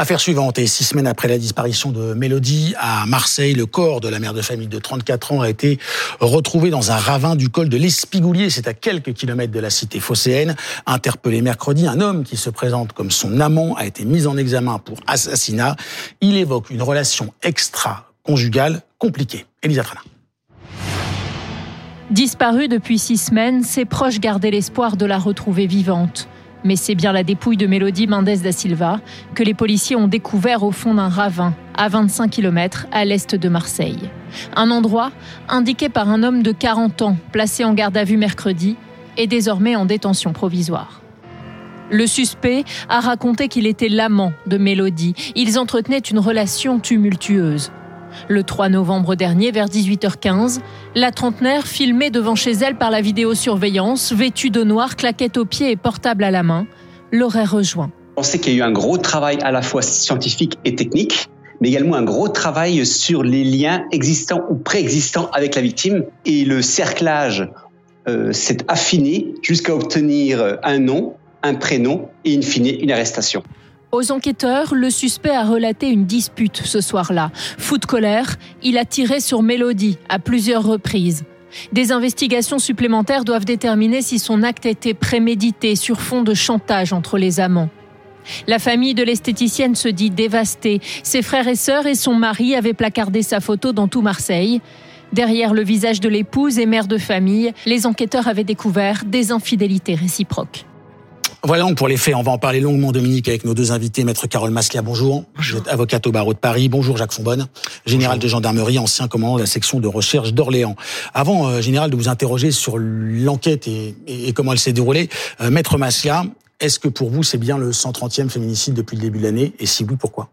Affaire suivante, et six semaines après la disparition de Mélodie à Marseille, le corps de la mère de famille de 34 ans a été retrouvé dans un ravin du col de l'Espigoulier. C'est à quelques kilomètres de la cité phocéenne. Interpellé mercredi, un homme qui se présente comme son amant a été mis en examen pour assassinat. Il évoque une relation extra-conjugale compliquée. Elisa Trana. Disparue depuis six semaines, ses proches gardaient l'espoir de la retrouver vivante. Mais c'est bien la dépouille de Mélodie Mendes da Silva que les policiers ont découvert au fond d'un ravin à 25 km à l'est de Marseille. Un endroit indiqué par un homme de 40 ans placé en garde à vue mercredi et désormais en détention provisoire. Le suspect a raconté qu'il était l'amant de Mélodie. Ils entretenaient une relation tumultueuse. Le 3 novembre dernier, vers 18h15, la trentenaire, filmée devant chez elle par la vidéosurveillance, vêtue de noir, claquette aux pieds et portable à la main, l'aurait rejoint. On sait qu'il y a eu un gros travail à la fois scientifique et technique, mais également un gros travail sur les liens existants ou préexistants avec la victime. Et le cerclage euh, s'est affiné jusqu'à obtenir un nom, un prénom et in fine une arrestation. Aux enquêteurs, le suspect a relaté une dispute ce soir-là. Fou de colère, il a tiré sur Mélodie à plusieurs reprises. Des investigations supplémentaires doivent déterminer si son acte était prémédité sur fond de chantage entre les amants. La famille de l'esthéticienne se dit dévastée. Ses frères et sœurs et son mari avaient placardé sa photo dans tout Marseille. Derrière le visage de l'épouse et mère de famille, les enquêteurs avaient découvert des infidélités réciproques. Voilà donc pour les faits. On va en parler longuement, Dominique, avec nos deux invités. Maître Carole Maslia, bonjour. bonjour. Vous êtes avocate au barreau de Paris. Bonjour, Jacques Fonbonne, général de gendarmerie, ancien commandant de la section de recherche d'Orléans. Avant, euh, général, de vous interroger sur l'enquête et, et, comment elle s'est déroulée, euh, Maître Maslia, est-ce que pour vous, c'est bien le 130e féminicide depuis le début de l'année? Et si oui, pourquoi?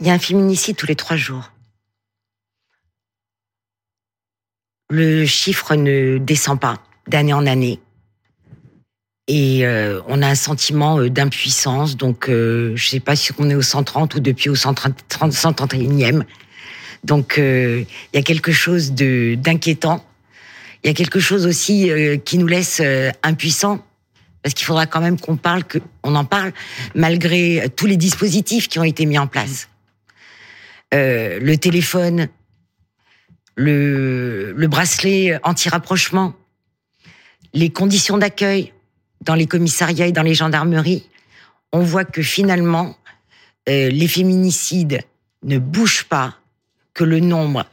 Il y a un féminicide tous les trois jours. Le chiffre ne descend pas d'année en année. Et euh, on a un sentiment euh, d'impuissance. Donc, euh, je sais pas si on est au 130 ou depuis au 131e. Donc, euh, il y a quelque chose de d'inquiétant. Il y a quelque chose aussi euh, qui nous laisse impuissants. Parce qu'il faudra quand même qu'on parle, qu'on en parle, malgré tous les dispositifs qui ont été mis en place. le téléphone, le, le bracelet anti-rapprochement, les conditions d'accueil, dans les commissariats et dans les gendarmeries, on voit que finalement, euh, les féminicides ne bougent pas, que le nombre,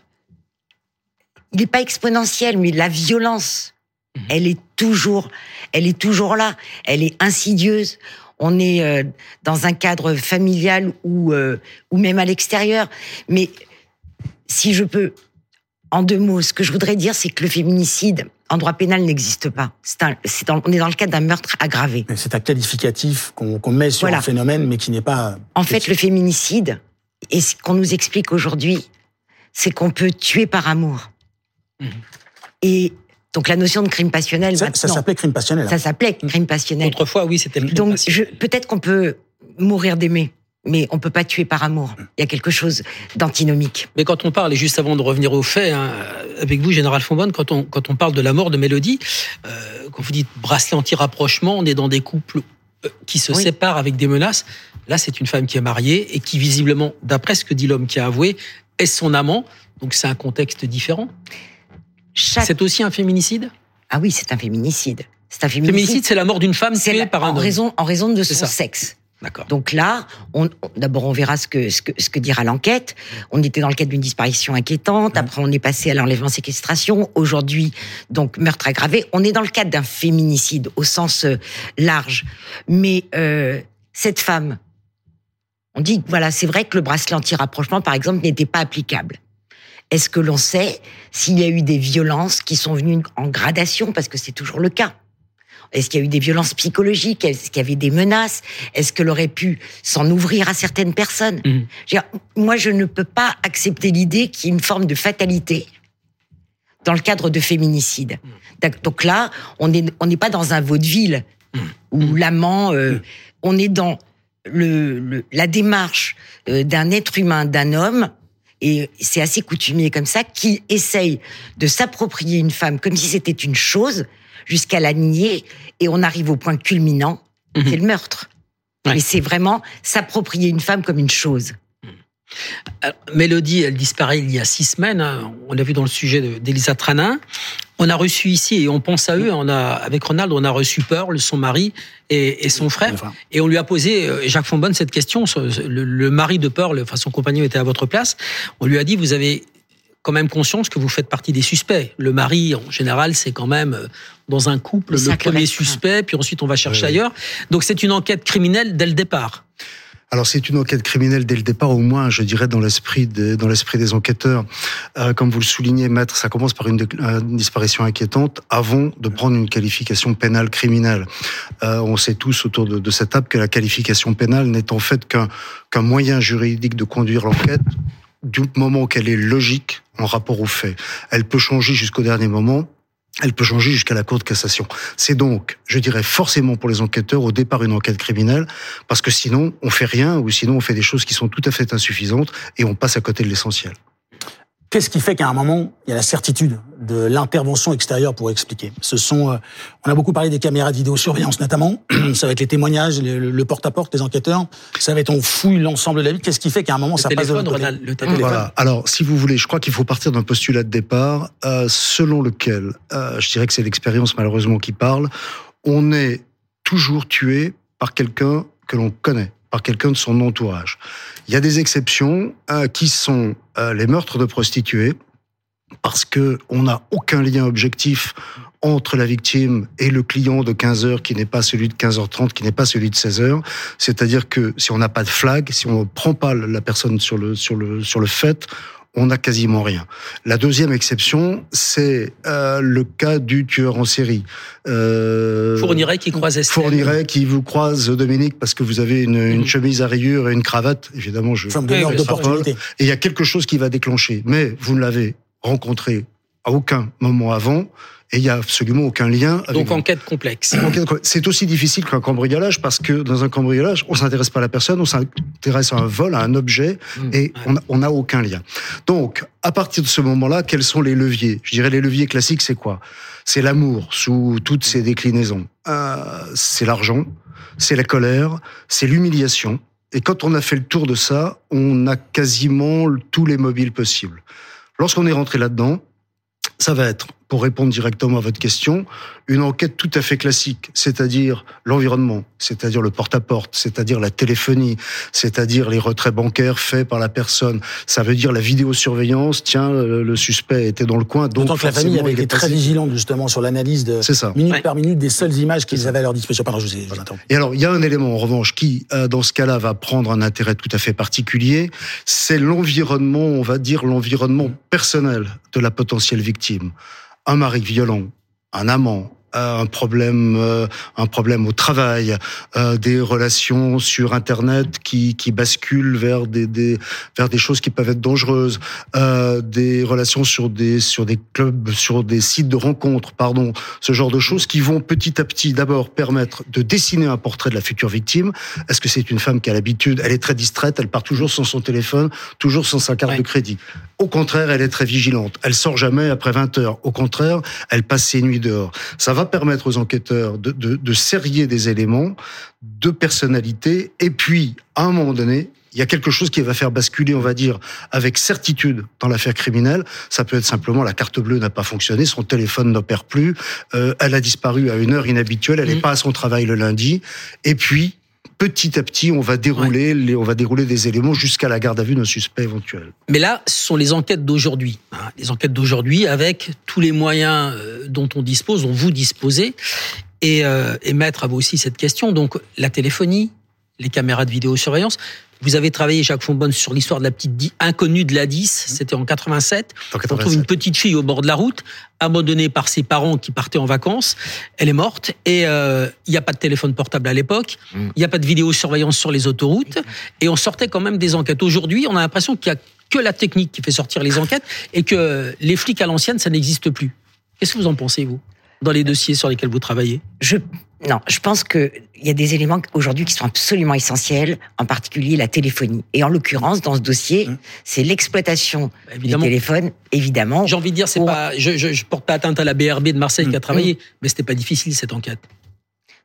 il n'est pas exponentiel, mais la violence, mmh. elle est toujours, elle est toujours là, elle est insidieuse. On est euh, dans un cadre familial ou euh, ou même à l'extérieur. Mais si je peux, en deux mots, ce que je voudrais dire, c'est que le féminicide, en droit pénal n'existe pas. C'est un, c'est on est dans le cadre d'un meurtre aggravé. C'est un qualificatif qu'on qu'on met sur voilà. un phénomène, mais qui n'est pas. En fait, le féminicide, et ce qu'on nous explique aujourd'hui, c'est qu'on peut tuer par amour. Mmh. Et donc la notion de crime passionnel. Ça, ça s'appelait crime passionnel. Ça s'appelait crime passionnel. Autrefois, oui, c'était. Donc je, peut-être qu'on peut mourir d'aimer mais on peut pas tuer par amour. Il y a quelque chose d'antinomique. Mais quand on parle, et juste avant de revenir aux faits, hein, avec vous, Général Fonbonne, quand on, quand on parle de la mort de Mélodie, euh, quand vous dites bracelet anti-rapprochement, on est dans des couples euh, qui se oui. séparent avec des menaces. Là, c'est une femme qui est mariée et qui, visiblement, d'après ce que dit l'homme qui a avoué, est son amant. Donc c'est un contexte différent. Chaque... C'est aussi un féminicide? Ah oui, c'est un féminicide. C'est un féminicide. Féminicide, c'est la mort d'une femme tuée la... par un en homme. raison, en raison de son sexe. Donc là, on, d'abord on verra ce que, ce que, ce que dira l'enquête. On était dans le cadre d'une disparition inquiétante. Après, on est passé à l'enlèvement séquestration. Aujourd'hui, donc meurtre aggravé. On est dans le cadre d'un féminicide au sens euh, large. Mais euh, cette femme, on dit voilà, c'est vrai que le bracelet anti-rapprochement, par exemple, n'était pas applicable. Est-ce que l'on sait s'il y a eu des violences qui sont venues en gradation? Parce que c'est toujours le cas? Est-ce qu'il y a eu des violences psychologiques? Est-ce qu'il y avait des menaces? Est-ce qu'elle aurait pu s'en ouvrir à certaines personnes? Mmh. dire, Moi, je ne peux pas accepter l'idée qu'il y ait une forme de fatalité dans le cadre de féminicide. Mmh. Donc là, on n'est on pas dans un vaudeville mmh. où l'amant, euh, on est dans le, le la démarche euh, d'un être humain, d'un homme, et c'est assez coutumier comme ça, qui essaye de s'approprier une femme comme si c'était une chose, jusqu'à la nier, et on arrive au point culminant, mmh. c'est le meurtre. Mais c'est vraiment s'approprier une femme comme une chose. Mélodie, elle disparaît il y a six semaines. Hein. On l'a vu dans le sujet d'Elisa Tranin. On a reçu ici, et on pense à eux, on a, avec Ronald, on a reçu Pearl, son mari, et, son frère. Et on lui a posé, euh, Jacques Fonbonne, cette question. Le, mari de Pearl, enfin son compagnon était à votre place. On lui a dit, vous avez quand même conscience que vous faites partie des suspects. Le mari, en général, c'est quand même euh, dans un couple le, premier suspect, puis ensuite on va chercher ailleurs. Donc c'est une enquête criminelle dès le départ. Alors c'est une enquête criminelle dès le départ, au moins, je dirais, dans l'esprit des, dans l'esprit des enquêteurs. Euh, comme vous le soulignez, maître, ça commence par une, disparition inquiétante avant de prendre une qualification pénale criminelle. Euh, on sait tous autour de, de, cette table que la qualification pénale n'est en fait qu'un qu'un moyen juridique de conduire l'enquête du moment qu'elle est logique en rapport aux faits. Elle peut changer jusqu'au dernier moment elle peut changer jusqu'à la Cour de cassation. C'est donc, je dirais forcément pour les enquêteurs, au départ une enquête criminelle, parce que sinon on fait rien, ou sinon on fait des choses qui sont tout à fait insuffisantes, et on passe à côté de l'essentiel. Qu'est-ce qui fait qu'à un moment, il y a la certitude de l'intervention extérieure pour expliquer? Ce sont, euh, on a beaucoup parlé des caméras de vidéosurveillance notamment, ça va être les témoignages, le, porte-à-porte, les enquêteurs, ça va être on fouille l'ensemble de la vie. Qu'est-ce qui fait qu'à un moment ça passe de côté le téléphone. Voilà. Alors, si vous voulez, je crois qu'il faut partir d'un postulat de départ euh, selon lequel, euh, je dirais que c'est l'expérience malheureusement qui parle, on est toujours tué par quelqu'un que l'on connaît par quelqu'un de son entourage. Il y a des exceptions euh, qui sont euh, les meurtres de prostituées, parce que on n'a aucun lien objectif entre la victime et le client de 15 heures qui n'est pas celui de 15h30, qui n'est pas celui de 16 heures. C'est-à-dire que si on n'a pas de flag, si on ne prend pas la personne sur le, sur le, sur le fait, on n'a quasiment rien. La deuxième exception, c'est euh, le cas du tueur en série. Euh, Fournirait qui croise Estelle. Fournirait qui vous croise Dominique parce que vous avez une, une mhm. chemise à rayures et une cravate. Évidemment, je. Forme de d'opportunité. Et il y a quelque chose qui va déclencher. Mais vous ne l'avez rencontré à aucun moment avant et il y a absolument aucun lien. Avec Donc enquête complexe. C'est aussi difficile qu'un cambriolage parce que dans un cambriolage, on s'intéresse pas à la personne, on s'intéresse à un vol, à un objet, mmh. et on n'a aucun lien. Donc, à partir de ce moment-là, quels sont les leviers? Je dirais les leviers classiques, c'est quoi? C'est l'amour sous toutes ses déclinaisons. Euh, c'est l'argent, c'est la colère, c'est l'humiliation. Et quand on a fait le tour de ça, on a quasiment tous les mobiles possibles. Lorsqu'on est rentré là-dedans, ça va être pour répondre directement à votre question, une enquête tout à fait classique, c'est-à-dire l'environnement, c'est-à-dire le porte-à-porte, c'est-à-dire la téléphonie, c'est-à-dire les retraits bancaires faits par la personne. Ça veut dire la vidéosurveillance. Tiens, le suspect était dans le coin. Donc que la famille avait été très vigilante justement sur l'analyse de minute par minute des seules images qu'ils avaient à leur disposition. Pardon, je vous, Et alors, il y a un élément en revanche qui, euh, dans ce cas-là, va prendre un intérêt tout à fait particulier. C'est l'environnement, on va dire l'environnement personnel de la potentielle victime un mari violent, un amant, un problème, euh, un problème au travail, euh, des relations sur Internet qui, qui basculent vers des, des, vers des choses qui peuvent être dangereuses, euh, des relations sur des, sur des clubs, sur des sites de rencontres, pardon, ce genre de choses qui vont petit à petit d'abord permettre de dessiner un portrait de la future victime. Est-ce que c'est une femme qui a l'habitude, elle est très distraite, elle part toujours sans son téléphone, toujours sans sa carte de crédit. Au contraire, elle est très vigilante. Elle sort jamais après 20 heures. Au contraire, elle passe ses nuits dehors. Ça va permettre aux enquêteurs de, de, de serrer des éléments, de personnalité, et puis, à un moment donné, il y a quelque chose qui va faire basculer, on va dire, avec certitude dans l'affaire criminelle. Ça peut être simplement la carte bleue n'a pas fonctionné, son téléphone n'opère plus, euh, elle a disparu à une heure inhabituelle, elle n'est mmh. pas à son travail le lundi, et puis petit à petit, on va dérouler, les, on va dérouler des éléments jusqu'à la garde à vue d'un suspect éventuel. Mais là, ce sont les enquêtes d'aujourd'hui. Hein, les enquêtes d'aujourd'hui avec tous les moyens euh, dont on dispose, dont vous disposez. Et, euh, et mettre à vous aussi cette question. Donc, la téléphonie, les caméras de vidéosurveillance. Vous avez travaillé, Jacques Fonbonne, sur l'histoire de la petite inconnue de la 10. Mmh. C'était en 87. On trouve une petite fille au bord de la route, abandonnée par ses parents qui partaient en vacances. Elle est morte et euh, il n'y a pas de téléphone portable à l'époque. Mmh. Il n'y a pas de vidéosurveillance sur les autoroutes. Et on sortait quand même des enquêtes. Aujourd'hui, on a l'impression qu'il n'y a que la technique qui fait sortir les enquêtes et que les flics à l'ancienne, ça n'existe plus. Qu'est-ce que vous en pensez, vous, dans les dossiers sur lesquels vous travaillez? Je non, je pense qu'il y a des éléments aujourd'hui qui sont absolument essentiels, en particulier la téléphonie. Et en l'occurrence, dans ce dossier, mmh. c'est l'exploitation du téléphone, évidemment. J'ai envie de dire, c'est pas, je, je, porte pas atteinte à la BRB de Marseille qui a mmh. travaillé, mmh. mais c'était pas difficile cette enquête.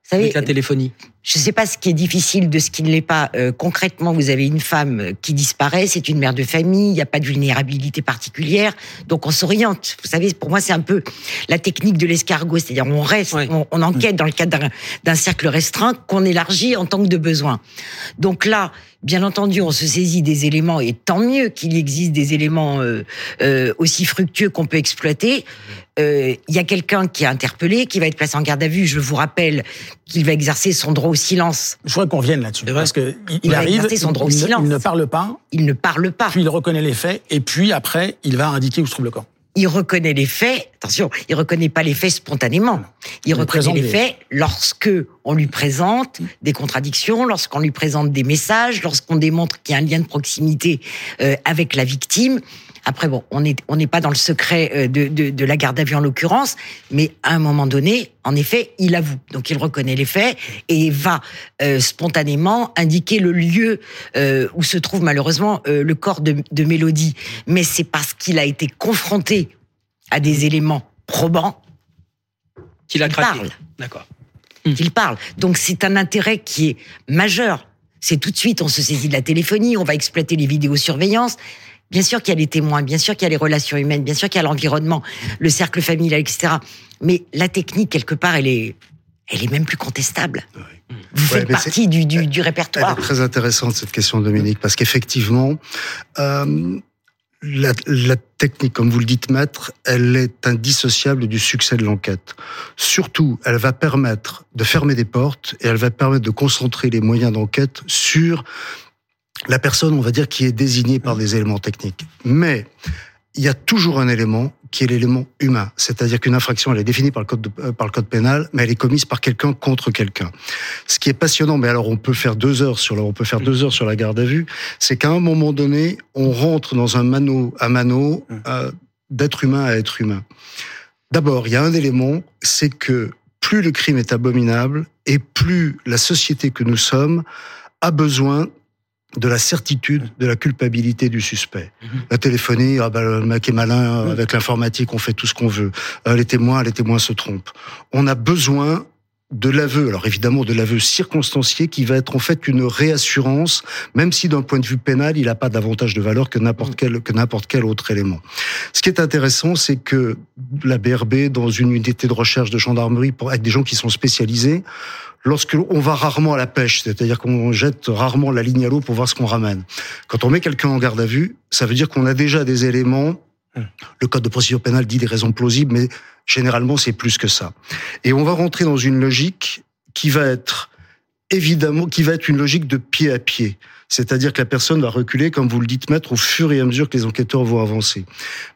savez, avec la téléphonie je ne sais pas ce qui est difficile de ce qui ne l'est pas. Euh, concrètement, vous avez une femme qui disparaît, c'est une mère de famille, il n'y a pas de vulnérabilité particulière, donc on s'oriente. Vous savez, pour moi, c'est un peu la technique de l'escargot, c'est-à-dire on reste, on, on, enquête dans le cadre d'un cercle restreint qu'on élargit en tant que de besoin. Donc là, Bien entendu, on se saisit des éléments, et tant mieux qu'il existe des éléments euh, euh, aussi fructueux qu'on peut exploiter. Euh, il y a quelqu'un qui est interpellé, qui va être placé en garde à vue. Je vous rappelle qu'il va exercer son droit silence. Je voudrais qu'on vienne là-dessus. Parce que il, arrive, son droit au silence. il ne parle pas. Il ne parle pas. Puis il reconnaît les faits, et puis après, il va indiquer où se trouve le corps il reconnaît les faits. Attention, il reconnaît pas les faits spontanément. Il, reconnaît les faits lorsque on lui présente des contradictions, lorsqu'on lui présente des messages, lorsqu'on démontre qu'il y a un lien de proximité euh, avec la victime. Après, bon, on n'est on n'est pas dans le secret euh, de, de, de, la garde à vue en l'occurrence, mais à un moment donné, en effet, il avoue. Donc, il reconnaît les faits et va euh, spontanément indiquer le lieu euh, où se trouve malheureusement euh, le corps de, de Mélodie. Mais c'est parce qu'il a été confronté à des éléments probants qu'il a craqué. Parle. D'accord. Qu'il parle. Donc, c'est un intérêt qui est majeur. C'est tout de suite, on se saisit de la téléphonie, on va exploiter les vidéosurveillances. Bien sûr qu'il y a les témoins, bien sûr qu'il y a les relations humaines, bien sûr qu'il y a l'environnement, le cercle familial, etc. Mais la technique, quelque part, elle est, elle est même plus contestable. Vous faites partie du, du, du, répertoire. Elle est très intéressante cette question, Dominique, parce qu'effectivement, euh, la, la, technique, comme vous le dites, maître, elle est indissociable du succès de l'enquête. Surtout, elle va permettre de fermer des portes et elle va permettre de concentrer les moyens d'enquête sur la personne, on va dire, qui est désignée par des éléments techniques. Mais il y a toujours un élément qui est l'élément humain. C'est-à-dire qu'une infraction, elle est définie par le code, euh, par le code pénal, mais elle est commise par quelqu'un contre quelqu'un. Ce qui est passionnant, mais alors on peut faire deux heures sur la, on peut faire deux heures sur la garde à vue, c'est qu'à un moment donné, on rentre dans un mano à mano euh, d'être humain à être humain. D'abord, il y a un élément, c'est que plus le crime est abominable et plus la société que nous sommes a besoin de la certitude de la culpabilité du suspect. Mhm. La téléphonie, ah ben, le mec est malin, mhm. avec l'informatique, on fait tout ce qu'on veut. Euh, les témoins, les témoins se trompent. On a besoin de l'aveu, alors évidemment de l'aveu circonstancié qui va être en fait une réassurance, même si d'un point de vue pénal, il n'a pas davantage de valeur que n'importe mhm. quel que n'importe quel autre élément. Ce qui est intéressant, c'est que la BRB, dans une unité de recherche de gendarmerie, pour, avec des gens qui sont spécialisés, lorsqu'on va rarement à la pêche, c'est-à-dire qu'on jette rarement la ligne à l'eau pour voir ce qu'on ramène. Quand on met quelqu'un en garde à vue, ça veut dire qu'on a déjà des éléments. Hum. Le code de procédure pénale dit des raisons plausibles, mais généralement c'est plus que ça. Et on va rentrer dans une logique qui va être évidemment, qui va être une logique de pied à pied. C'est-à-dire que la personne va reculer, comme vous le dites, maître, au fur et à mesure que les enquêteurs vont avancer.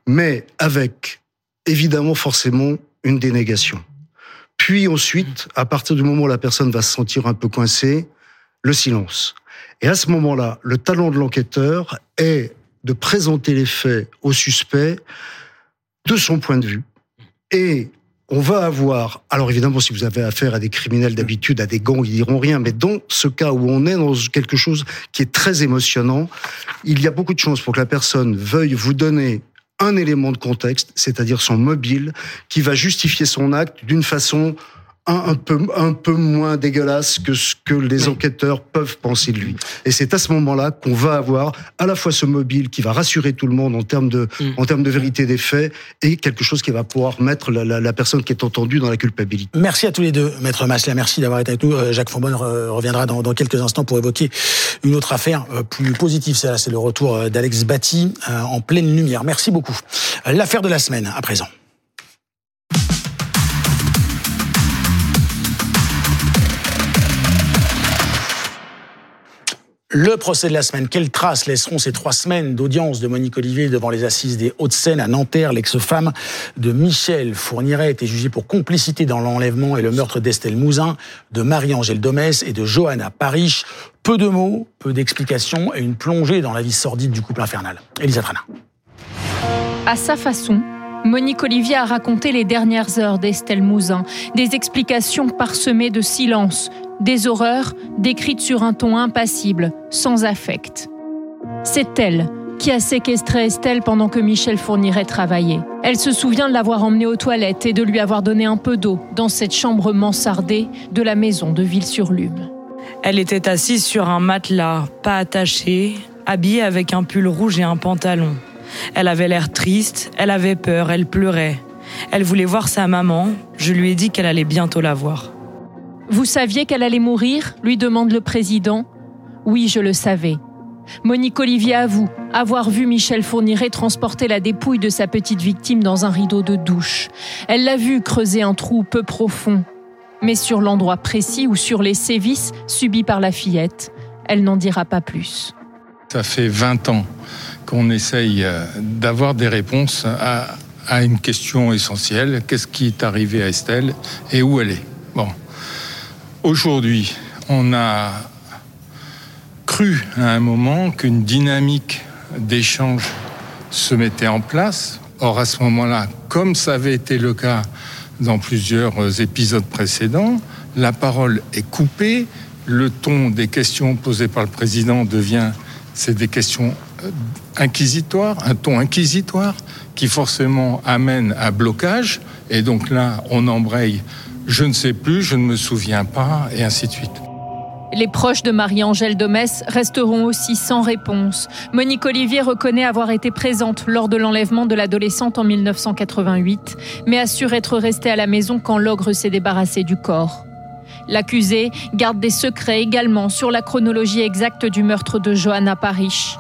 Mais avec, évidemment, forcément, une dénégation. Puis ensuite, à partir du moment où la personne va se sentir un peu coincée, le silence. Et à ce moment-là, le talent de l'enquêteur est de présenter les faits au suspect de son point de vue. Et on va avoir, alors évidemment, si vous avez affaire à des criminels d'habitude, à des gangs, ils diront rien, mais dans ce cas où on est dans quelque chose qui est très émotionnant, il y a beaucoup de chances pour que la personne veuille vous donner un élément de contexte, c'est-à-dire son mobile, qui va justifier son acte d'une façon un, peu, un peu moins dégueulasse que ce que les enquêteurs peuvent penser de lui. Et c'est à ce moment-là qu'on va avoir à la fois ce mobile qui va rassurer tout le monde en termes de, mm. en termes de vérité des faits et quelque chose qui va pouvoir mettre la, la, personne qui est entendue dans la culpabilité. Merci à tous les deux, Maître Masla. Merci d'avoir été avec nous. Euh, Jacques Fonbonne reviendra dans, dans, quelques instants pour évoquer une autre affaire euh, plus positive. C'est le retour euh, d'Alex Batty en pleine lumière. Merci beaucoup. L'affaire de la semaine à présent. Le procès de la semaine. Quelles traces laisseront ces trois semaines d'audience de Monique Olivier devant les assises des Hauts-de-Seine à Nanterre? L'ex-femme de Michel Fourniret été jugée pour complicité dans l'enlèvement et le meurtre d'Estelle Mouzin, de Marie-Angèle Domès et de Johanna Parich. Peu de mots, peu d'explications et une plongée dans la vie sordide du couple infernal. Elisa Trana. À sa façon, Monique Olivier a raconté les dernières heures d'Estelle Mouzin, des explications parsemées de silence, des horreurs décrites sur un ton impassible, sans affect. C'est elle, qui a séquestré Estelle pendant que Michel Fourniret travaillait. Elle se souvient de l'avoir emmenée aux toilettes et de lui avoir donné un peu d'eau dans cette chambre mansardée de la maison de Ville-sur-Lume. Elle était assise sur un matelas, pas attachée, habillée avec un pull rouge et un pantalon. Elle avait l'air triste, elle avait peur, elle pleurait. Elle voulait voir sa maman, je lui ai dit qu'elle allait bientôt la voir. Vous saviez qu'elle allait mourir lui demande le président. Oui, je le savais. Monique Olivier avoue avoir vu Michel Fourniret transporter la dépouille de sa petite victime dans un rideau de douche. Elle l'a vu creuser un trou peu profond. Mais sur l'endroit précis ou sur les sévices subis par la fillette, elle n'en dira pas plus. Ça fait 20 ans qu'on essaye euh, d'avoir des réponses à, à une question essentielle. Qu'est-ce qui est arrivé à Estelle et où elle est? Bon. Aujourd'hui, on a cru à un moment qu'une dynamique d'échange se mettait en place. Or, à ce moment-là, comme ça avait été le cas dans plusieurs épisodes précédents, la parole est coupée, le ton des questions posées par le président devient, c'est des questions euh, inquisitoires, un ton inquisitoire qui forcément amène à blocage. Et donc là, on embraye, je ne sais plus, je ne me souviens pas, et ainsi de suite. Les proches de Marie-Angèle Domès resteront aussi sans réponse. Monique Olivier reconnaît avoir été présente lors de l'enlèvement de l'adolescente en 1988, mais assure être restée à la maison quand l'ogre s'est débarrassé du corps. L'accusé garde des secrets également sur la chronologie exacte du meurtre de Johanna Parich.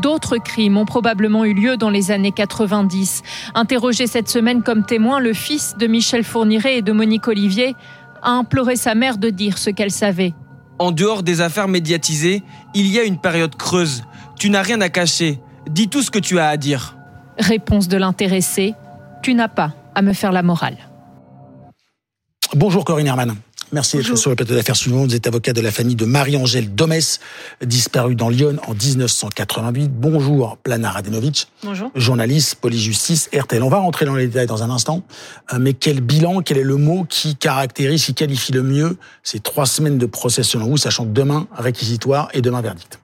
D'autres crimes ont probablement eu lieu dans les années 90. Interrogé cette semaine comme témoin, le fils de Michel Fourniret et de Monique Olivier a imploré sa mère de dire ce qu'elle savait. En dehors des affaires médiatisées, il y a une période creuse. Tu n'as rien à cacher. Dis tout ce que tu as à dire. Réponse de l'intéressé. Tu n'as pas à me faire la morale. Bonjour Corinne Herman. Merci d'être sur le plateau d'affaires suivant. Vous êtes avocat de la famille de Marie-Angèle Domès, disparue dans Lyon en 1988. Bonjour Plana Radenovic. Bonjour. Journaliste, police-justice, RTL. On va rentrer dans les détails dans un instant. Euh, mais quel bilan, quel est le mot qui caractérise, qui qualifie le mieux ces trois semaines de procès selon vous, sachant que demain réquisitoire et demain verdict?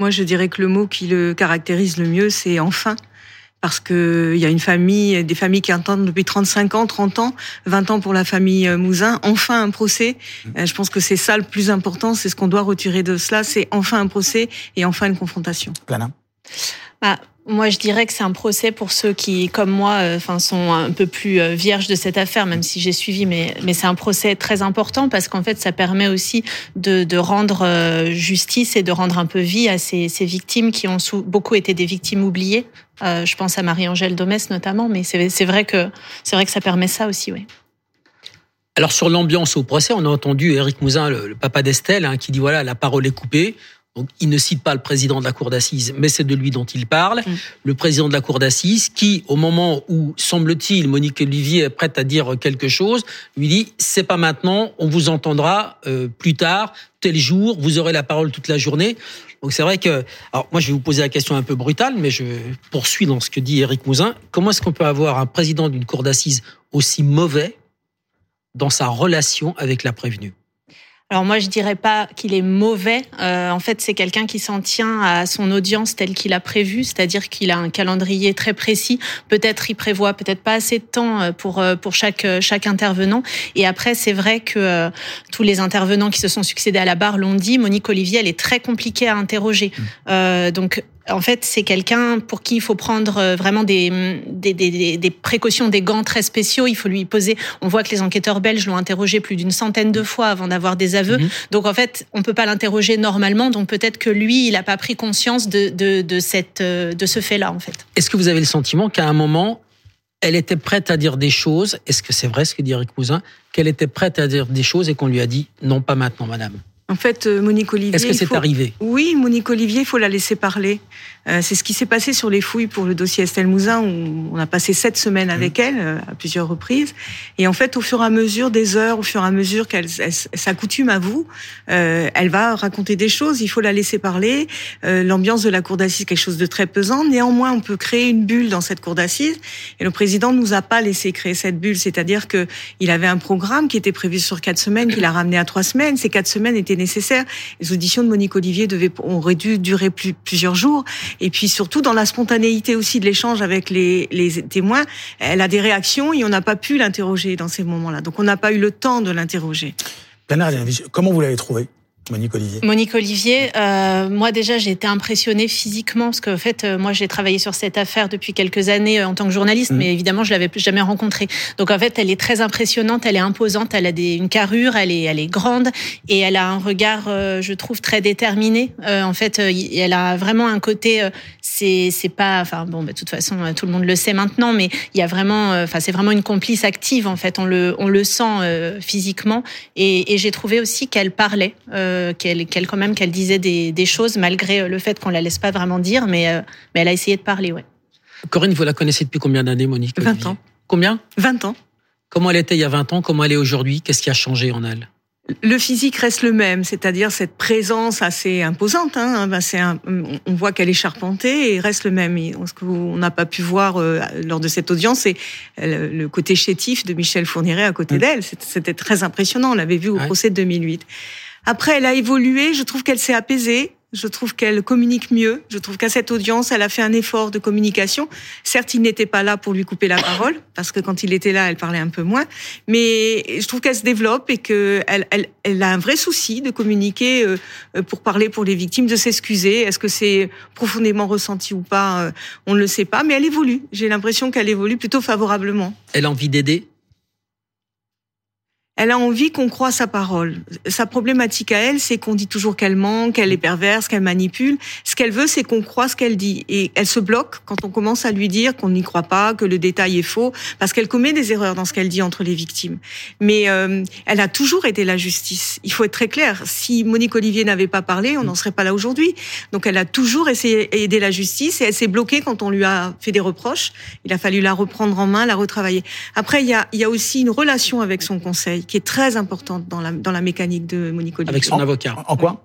Moi, je dirais que le mot qui le caractérise le mieux, c'est enfin parce que il y a une famille, des familles qui attendent depuis 35 ans, 30 ans, 20 ans pour la famille euh, Mouzin. Enfin un procès. Euh, je pense que c'est ça le plus important, c'est ce qu'on doit retirer de cela, c'est enfin un procès et enfin une confrontation. Plana. Bah, moi, je dirais que c'est un procès pour ceux qui, comme moi, euh, enfin, sont un peu plus euh, vierges de cette affaire, même si j'ai suivi, mais, mais c'est un procès très important parce qu'en fait, ça permet aussi de, de, rendre euh, justice et de rendre un peu vie à ces, ces victimes qui ont beaucoup été des victimes oubliées. Euh, je pense à Marie-Angèle Domès notamment, mais c'est vrai que vrai que ça permet ça aussi, oui. Alors sur l'ambiance au procès, on a entendu Éric Mouzin, le, le papa d'Estelle, hein, qui dit voilà, la parole est coupée. Donc, il ne cite pas le président de la cour d'assises, mais c'est de lui dont il parle. Mm. Le président de la cour d'assises, qui, au moment où, semble-t-il, Monique Olivier est prête à dire quelque chose, lui dit c'est pas maintenant, on vous entendra euh, plus tard, tel jour, vous aurez la parole toute la journée. Donc c'est vrai que, alors moi je vais vous poser la question un peu brutale, mais je poursuis dans ce que dit Éric Mouzin. Comment est-ce qu'on peut avoir un président d'une cour d'assises aussi mauvais dans sa relation avec la prévenue? Alors moi, je dirais pas qu'il est mauvais. Euh, en fait, c'est quelqu'un qui s'en tient à son audience telle qu'il a prévu, c'est-à-dire qu'il a un calendrier très précis. Peut-être il prévoit peut-être pas assez de temps euh, pour euh, pour chaque chaque intervenant. Et après, c'est vrai que euh, tous les intervenants qui se sont succédés à la barre l'ont dit. Monique Olivier, elle est très compliquée à interroger. Mmh. Euh, donc en fait, c'est quelqu'un pour qui il faut prendre euh, vraiment des, des, des, des, précautions, des gants très spéciaux. Il faut lui poser. On voit que les enquêteurs belges l'ont interrogé plus d'une centaine de fois avant d'avoir des aveux. Mmh. Donc en fait, on peut pas l'interroger normalement. Donc peut-être que lui, il n'a pas pris conscience de, de, de, cette, euh, de ce fait-là, en fait. Est-ce que vous avez le sentiment qu'à un moment, elle était prête à dire des choses? Est-ce que c'est vrai ce que dit Eric Cousin Qu'elle était prête à dire des choses et qu'on lui a dit non, pas maintenant, madame? En fait, euh, Monique Olivier. Est-ce que c'est faut... arrivé? Oui, Monique Olivier, il faut la laisser parler. Euh, c'est ce qui s'est passé sur les fouilles pour le dossier Estelle Mouzin, où on a passé sept semaines avec mmh. elle euh, à plusieurs reprises. Et en fait, au fur et à mesure des heures, au fur et à mesure qu'elle s'accoutume à vous, euh, elle va raconter des choses. Il faut la laisser parler. Euh, L'ambiance de la cour d'assises, quelque chose de très pesant. Néanmoins, on peut créer une bulle dans cette cour d'assises. Et le président nous a pas laissé créer cette bulle, c'est-à-dire que il avait un programme qui était prévu sur quatre semaines, qu'il a ramené à trois semaines. Ces quatre semaines étaient nécessaire. Les auditions de Monique Olivier devaient, auraient dû durer plusieurs jours. Et puis surtout dans la spontanéité aussi de l'échange avec les, témoins, elle a des réactions et on n'a pas pu l'interroger dans ces moments-là. Donc on n'a pas eu le temps de l'interroger. Comment vous l'avez trouvé Monique Olivier. Monique Olivier, euh, moi déjà j'ai été impressionnée physiquement parce qu'en fait euh, moi j'ai travaillé sur cette affaire depuis quelques années euh, en tant que journaliste, mmh. mais évidemment je l'avais jamais rencontrée. Donc en fait elle est très impressionnante, elle est imposante, elle a des, une carrure, elle est, elle est grande et elle a un regard, euh, je trouve très déterminé. Euh, en fait, elle a vraiment un côté, c'est c'est pas, enfin bon, bah, de toute façon tout le monde le sait maintenant, mais il y a vraiment, enfin c'est vraiment une complice active en fait, on le on le sent physiquement et, et j'ai trouvé aussi qu'elle parlait. Euh, qu'elle, quand même qu'elle disait des, choses malgré le fait qu'on la laisse pas vraiment dire, mais, euh, mais elle a essayé de parler, ouais. Corinne, vous la connaissez depuis combien d'années, Monique 20 ans. Combien 20 ans. Comment elle était il y a 20 ans Comment elle est aujourd'hui Qu'est-ce qui a changé en elle le physique reste le même, c'est-à-dire cette présence assez imposante. Hein, ben, c'est on voit qu'elle est charpentée et reste le même. ce qu'on n'a pas pu voir euh, lors de cette audience, c'est le côté chétif de Michel Fourniret à côté d'elle. C'était très impressionnant. On l'avait vu au procès de 2008. Après, elle a évolué. Je trouve qu'elle s'est apaisée. Je trouve qu'elle communique mieux. Je trouve qu'à cette audience, elle a fait un effort de communication. Certes, il n'était pas là pour lui couper la parole, parce que quand il était là, elle parlait un peu moins. Mais je trouve qu'elle se développe et qu'elle elle, elle a un vrai souci de communiquer euh, pour parler pour les victimes, de s'excuser. Est-ce que c'est profondément ressenti ou pas euh, On ne le sait pas, mais elle évolue. J'ai l'impression qu'elle évolue plutôt favorablement. Elle a envie d'aider? Elle a envie qu'on croit sa parole. Sa problématique à elle, c'est qu'on dit toujours qu'elle ment, qu'elle est perverse, qu'elle manipule. Ce qu'elle veut, c'est qu'on croit ce qu'elle dit. Et elle se bloque quand on commence à lui dire qu'on n'y croit pas, que le détail est faux, parce qu'elle commet des erreurs dans ce qu'elle dit entre les victimes. Mais euh, elle a toujours aidé la justice. Il faut être très clair. Si Monique Olivier n'avait pas parlé, on n'en serait pas là aujourd'hui. Donc elle a toujours essayé d'aider la justice et elle s'est bloquée quand on lui a fait des reproches. Il a fallu la reprendre en main, la retravailler. Après, il y a, il y a aussi une relation avec son conseil qui est très importante dans la, dans la mécanique de Monique Olivier. Avec son avocat. En quoi?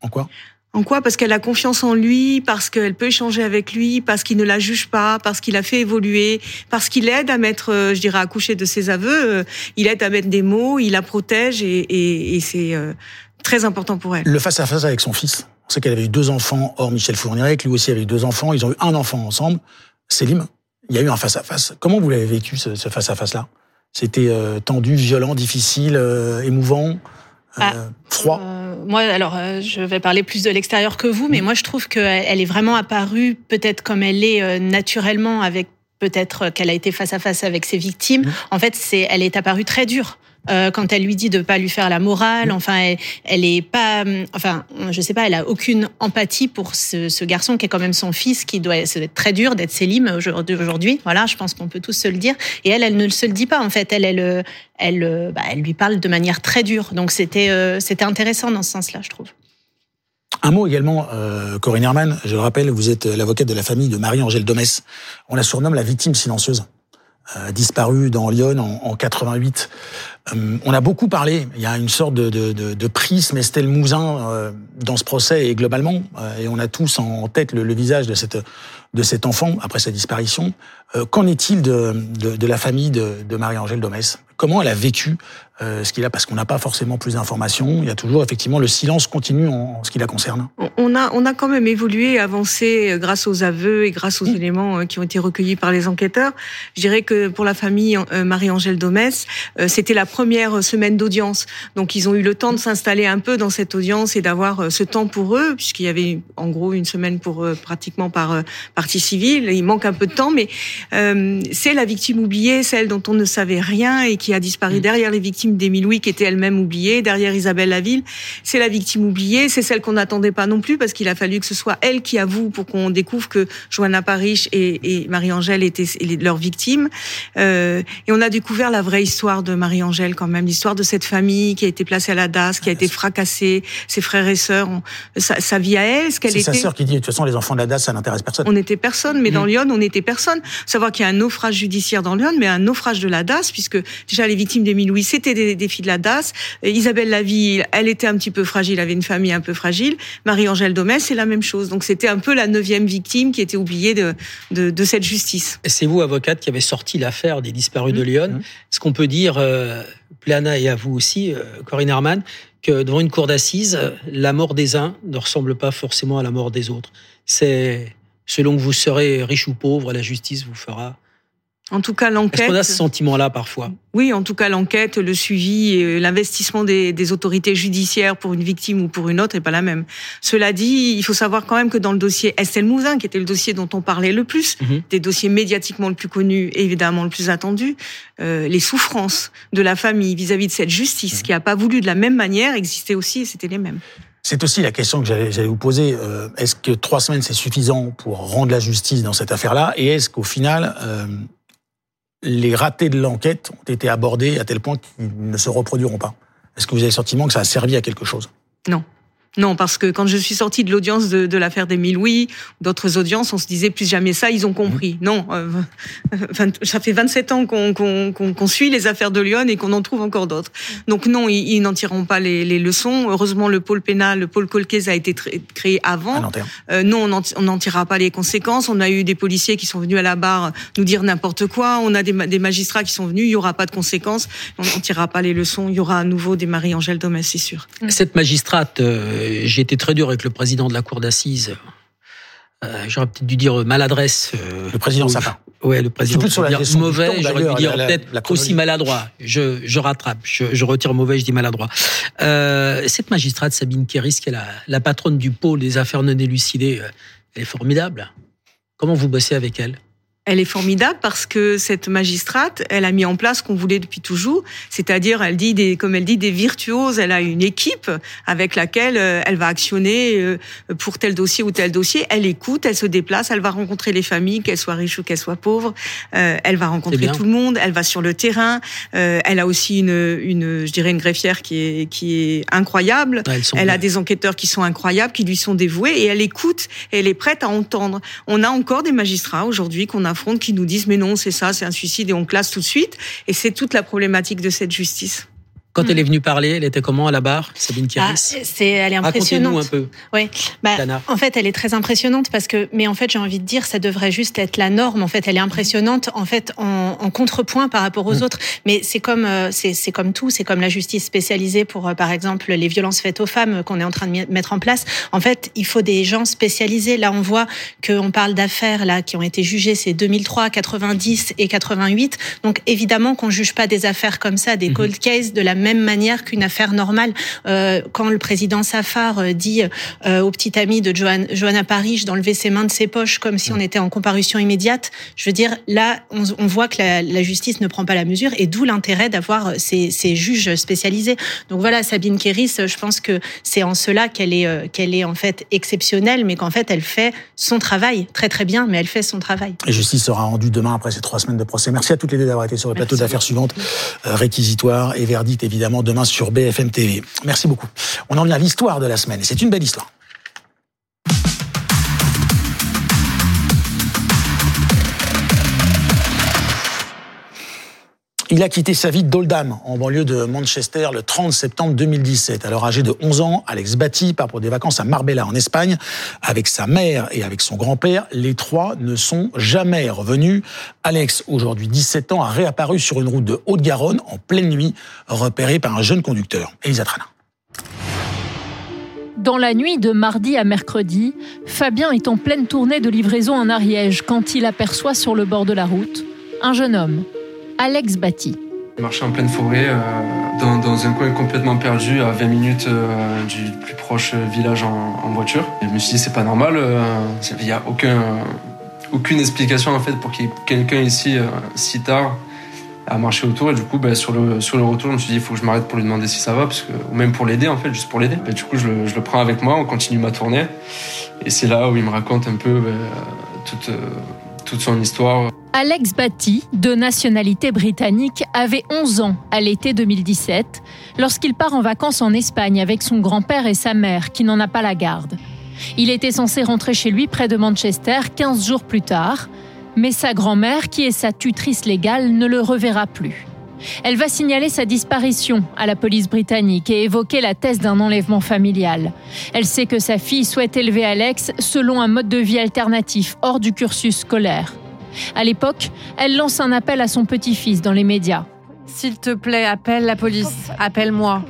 En quoi? En quoi? Parce qu'elle a confiance en lui, parce qu'elle peut échanger avec lui, parce qu'il ne la juge pas, parce qu'il a fait évoluer, parce qu'il aide à mettre, euh, je dirais, à coucher de ses aveux. Euh, il aide à mettre des mots, il la protège et, et, c'est euh, très important pour elle. Le face à face avec son fils. On sait qu'elle avait eu deux enfants hors Michel Fourniret, lui aussi avait eu deux enfants. Ils ont eu un enfant ensemble. Célim, il y a eu un face à face. Comment vous l'avez vécu ce face à face là c'était euh, tendu, violent, difficile, euh, émouvant, euh, ah, froid. moi, alors, je vais parler plus de l'extérieur que vous, mais mm. moi, je trouve qu'elle est vraiment apparue peut-être comme elle est naturellement avec peut-être qu'elle a été face à face avec ses victimes. Mm. En fait, c'est, elle est apparue très dure. Euh, quand elle lui dit de pas lui faire la morale. Enfin, elle, elle est pas, enfin, je sais pas, elle a aucune empathie pour ce, ce garçon qui est quand même son fils, qui doit être très dur d'être Célim aujourd'hui. Voilà, je pense qu'on peut tous se le dire. Et elle, elle ne se le dit pas en fait. Elle, elle, elle, bah, elle lui parle de manière très dure. Donc c'était, euh, c'était intéressant dans ce sens-là, je trouve. Un mot également, euh, Corinne Herman, je le rappelle, vous êtes l'avocate de la famille de Marie-Angèle Domès. On la surnomme la victime silencieuse. Euh, disparue dans Lyon en, en 88. Euh, on a beaucoup parlé, il y a une sorte de, prisme Estelle Mouzin euh, dans ce procès et globalement, et on a tous en tête le, visage de, cette, cet enfant après sa disparition. Qu'en est-il de, de, la famille de, Marie-Angèle Domès? Comment elle a vécu euh, ce qu'il a, parce qu'on n'a pas forcément plus d'informations. Il y a toujours effectivement le silence continu en, ce qui la concerne. On a, on a quand même évolué, avancé euh, grâce aux aveux et grâce aux éléments euh, qui ont été recueillis par les enquêteurs. Je dirais que pour la famille Marie-Angèle Domès, c'était la première semaine d'audience. Donc ils ont eu le temps de s'installer un peu dans cette audience et d'avoir ce temps pour eux, puisqu'il y avait en gros une semaine pour pratiquement par partie civile. Il manque un peu de temps, mais c'est la victime oubliée, celle dont on ne savait rien et qui a disparu mm. derrière les victimes d'Émile Louis qui était elle-même oubliée, derrière Isabelle Laville. C'est la victime oubliée, c'est celle qu'on n'attendait pas non plus parce qu'il a fallu que ce soit elle qui avoue pour qu'on découvre que Joanna Parish et, Marie-Angèle étaient leurs victimes. Euh, et on a découvert la vraie histoire de Marie-Angèle quand même, l'histoire de cette famille qui a été placée à la DAS, qui a été fracassée, ses frères et sœurs, sa, vie à elle, ce qu'elle était. C'est sa sœur qui dit, de toute façon, les enfants de la DAS, ça n'intéresse personne. On n'était personne, mais dans mm. Lyon, on n'était personne. Savoir qu'il y a un naufrage judiciaire dans Lyon, mais un naufrage de la DAS, puisque déjà les victimes d'Émile Louis, c'était des, des filles de la DAS. Isabelle Laville, elle était un petit peu fragile, avait une famille un peu fragile. Marie-Angèle Domès, c'est la même chose. Donc c'était un peu la neuvième victime qui était oubliée de, de, de cette justice. C'est vous, avocate, qui avez sorti l'affaire des disparus de mmh. Lyon. Mmh. Est-ce qu'on peut dire, euh, Plana et à vous aussi, euh, Corinne Herman, que devant une cour d'assises, la mort des uns ne ressemble pas forcément à la mort des autres? C'est selon que vous serez riche ou pauvre, la justice vous fera en tout cas, l'enquête. Est-ce qu'on a ce sentiment-là parfois? Oui, en tout cas, l'enquête, le suivi, et l'investissement des, des, autorités judiciaires pour une victime ou pour une autre n'est pas la même. Cela dit, il faut savoir quand même que dans le dossier Estelle Mouzin, qui était le dossier dont on parlait le plus, mhm. des dossiers médiatiquement le plus connus et évidemment le plus attendu, euh, les souffrances de la famille vis-à-vis de cette justice mhm. qui n'a pas voulu de la même manière existaient aussi et c'était les mêmes. C'est aussi la question que j'allais vous poser. Euh, est-ce que trois semaines, c'est suffisant pour rendre la justice dans cette affaire-là? Et est-ce qu'au final, euh, les ratés de l'enquête ont été abordés à tel point qu'ils ne se reproduiront pas Est-ce que vous avez le sentiment que ça a servi à quelque chose? Non. Non, parce que quand je suis sortie de l'audience de, de l'affaire des Louis, d'autres audiences, on se disait plus jamais ça, ils ont compris. Mmh. Non, euh, ça fait 27 ans qu'on suit les affaires de Lyon et qu'on en trouve encore d'autres. Donc non, ils, n'en tireront pas les, les, leçons. Heureusement, le pôle pénal, le pôle Colquez a été créé avant. Euh, non, on n'en tirera pas les conséquences. On a eu des policiers qui sont venus à la barre nous dire n'importe quoi. On a des, des, magistrats qui sont venus. Il y aura pas de conséquences. On n'en tirera pas les leçons. Il y aura à nouveau des Marie-Angèle Domès, c'est sûr. Cette magistrate... Euh j'ai été très dur avec le président de la cour d'assises. Euh, J'aurais peut-être dû dire maladresse. Euh, le président Sapin. Ouais, le président. Plus sur la dire mauvais, j'aurais dû dire peut-être aussi maladroit. Je, je rattrape, je, je, retire mauvais, je dis maladroit. Euh, cette magistrate Sabine Kéris, qui est la, la patronne du pôle des affaires non élucidées, elle est formidable. Comment vous bossez avec elle? Elle est formidable parce que cette magistrate, elle a mis en place ce qu'on voulait depuis toujours, c'est-à-dire, elle dit des, comme elle dit, des virtuoses. Elle a une équipe avec laquelle euh, elle va actionner euh, pour tel dossier ou tel dossier. Elle écoute, elle se déplace, elle va rencontrer les familles, qu'elles soient riches ou qu'elles soient pauvres. Euh, elle va rencontrer tout le monde. Elle va sur le terrain. Elle a aussi une, une, je dirais, une greffière qui est qui est incroyable. elle a des enquêteurs qui sont incroyables, qui lui sont dévoués, et elle écoute. Et elle est prête à entendre. On a encore des magistrats aujourd'hui qu'on a qui nous disent mais non, c'est ça, c'est un suicide et on classe tout de suite. Et c'est toute la problématique de cette justice. Quand elle est venue parler, elle était comment à la barre, Sabine Kiris ah, c'est, Elle est impressionnante. Racontez-nous un peu. Oui, bah, en fait, elle est très impressionnante parce que, mais en fait, j'ai envie de dire, ça devrait juste être la norme. En fait, elle est impressionnante, en fait, en, en contrepoint par rapport aux mm. autres. Mais c'est comme, euh, c'est, c'est comme tout, c'est comme la justice spécialisée pour, euh, par exemple, les violences faites aux femmes qu'on est en train de mettre en place. En fait, il faut des gens spécialisés. Là, on voit qu'on parle d'affaires là qui ont été jugées, c'est 2003, 90 et 88. Donc, évidemment, qu'on juge pas des affaires comme ça, des mm-hmm. cold cases de la même même manière qu'une affaire normale. Euh, quand le président Safar euh, dit euh, au petit ami de Johanna, Parige d'enlever ses mains de ses poches comme si on était en comparution immédiate, je veux dire, là, on, on voit que la, la, justice ne prend pas la mesure et d'où l'intérêt d'avoir ces, ces, juges spécialisés. Donc voilà, Sabine Kéris, je pense que c'est en cela qu'elle est, qu'elle est en fait exceptionnelle, mais qu'en fait, elle fait son travail très très bien, mais elle fait son travail. Et justice sera rendue demain après ces trois semaines de procès. Merci à toutes les deux d'avoir été sur le plateau d'affaires suivantes, réquisitoire et verdict évidemment évidemment demain sur BFM TV. Merci beaucoup. On en vient à l'histoire de la semaine. C'est une belle histoire. Il a quitté sa vie d'Oldham, en banlieue de Manchester, le 30 septembre 2017. Alors âgé de 11 ans, Alex Batty part pour des vacances à Marbella, en Espagne, avec sa mère et avec son grand-père. Les trois ne sont jamais revenus. Alex, aujourd'hui 17 ans, a réapparu sur une route de Haute-Garonne en pleine nuit, repéré par un jeune conducteur. Elisa Trana. Dans la nuit de mardi à mercredi, Fabien est en pleine tournée de livraison en Ariège quand il aperçoit sur le bord de la route un jeune homme Alex Batty. Je marchais en pleine forêt, euh, dans, un coin complètement perdu, à 20 minutes euh, du plus proche village en, voiture. je me suis dit, c'est pas normal, euh, il n'y a aucun, aucune explication en fait pour qu'il y ait quelqu'un ici si tard à marcher autour. Et du coup, bah, sur, le, sur le retour, je me suis dit, il faut que je m'arrête pour lui demander si ça va, parce que, ou même pour l'aider en fait, juste pour l'aider. Du coup, je le, prends avec moi, on continue ma tournée. Et c'est là où il me raconte un peu bah, toute, Alex Batty, de nationalité britannique, avait 11 ans à l'été 2017 lorsqu'il part en vacances en Espagne avec son grand-père et sa mère qui n'en a pas la garde. Il était censé rentrer chez lui près de Manchester 15 jours plus tard, mais sa grand-mère, qui est sa tutrice légale, ne le reverra plus. Elle va signaler sa disparition à la police britannique et évoquer la thèse d'un enlèvement familial. Elle sait que sa fille souhaite élever Alex selon un mode de vie alternatif hors du cursus scolaire. À l'époque, elle lance un appel à son petit-fils dans les médias. S'il te plaît, appelle la police, appelle-moi.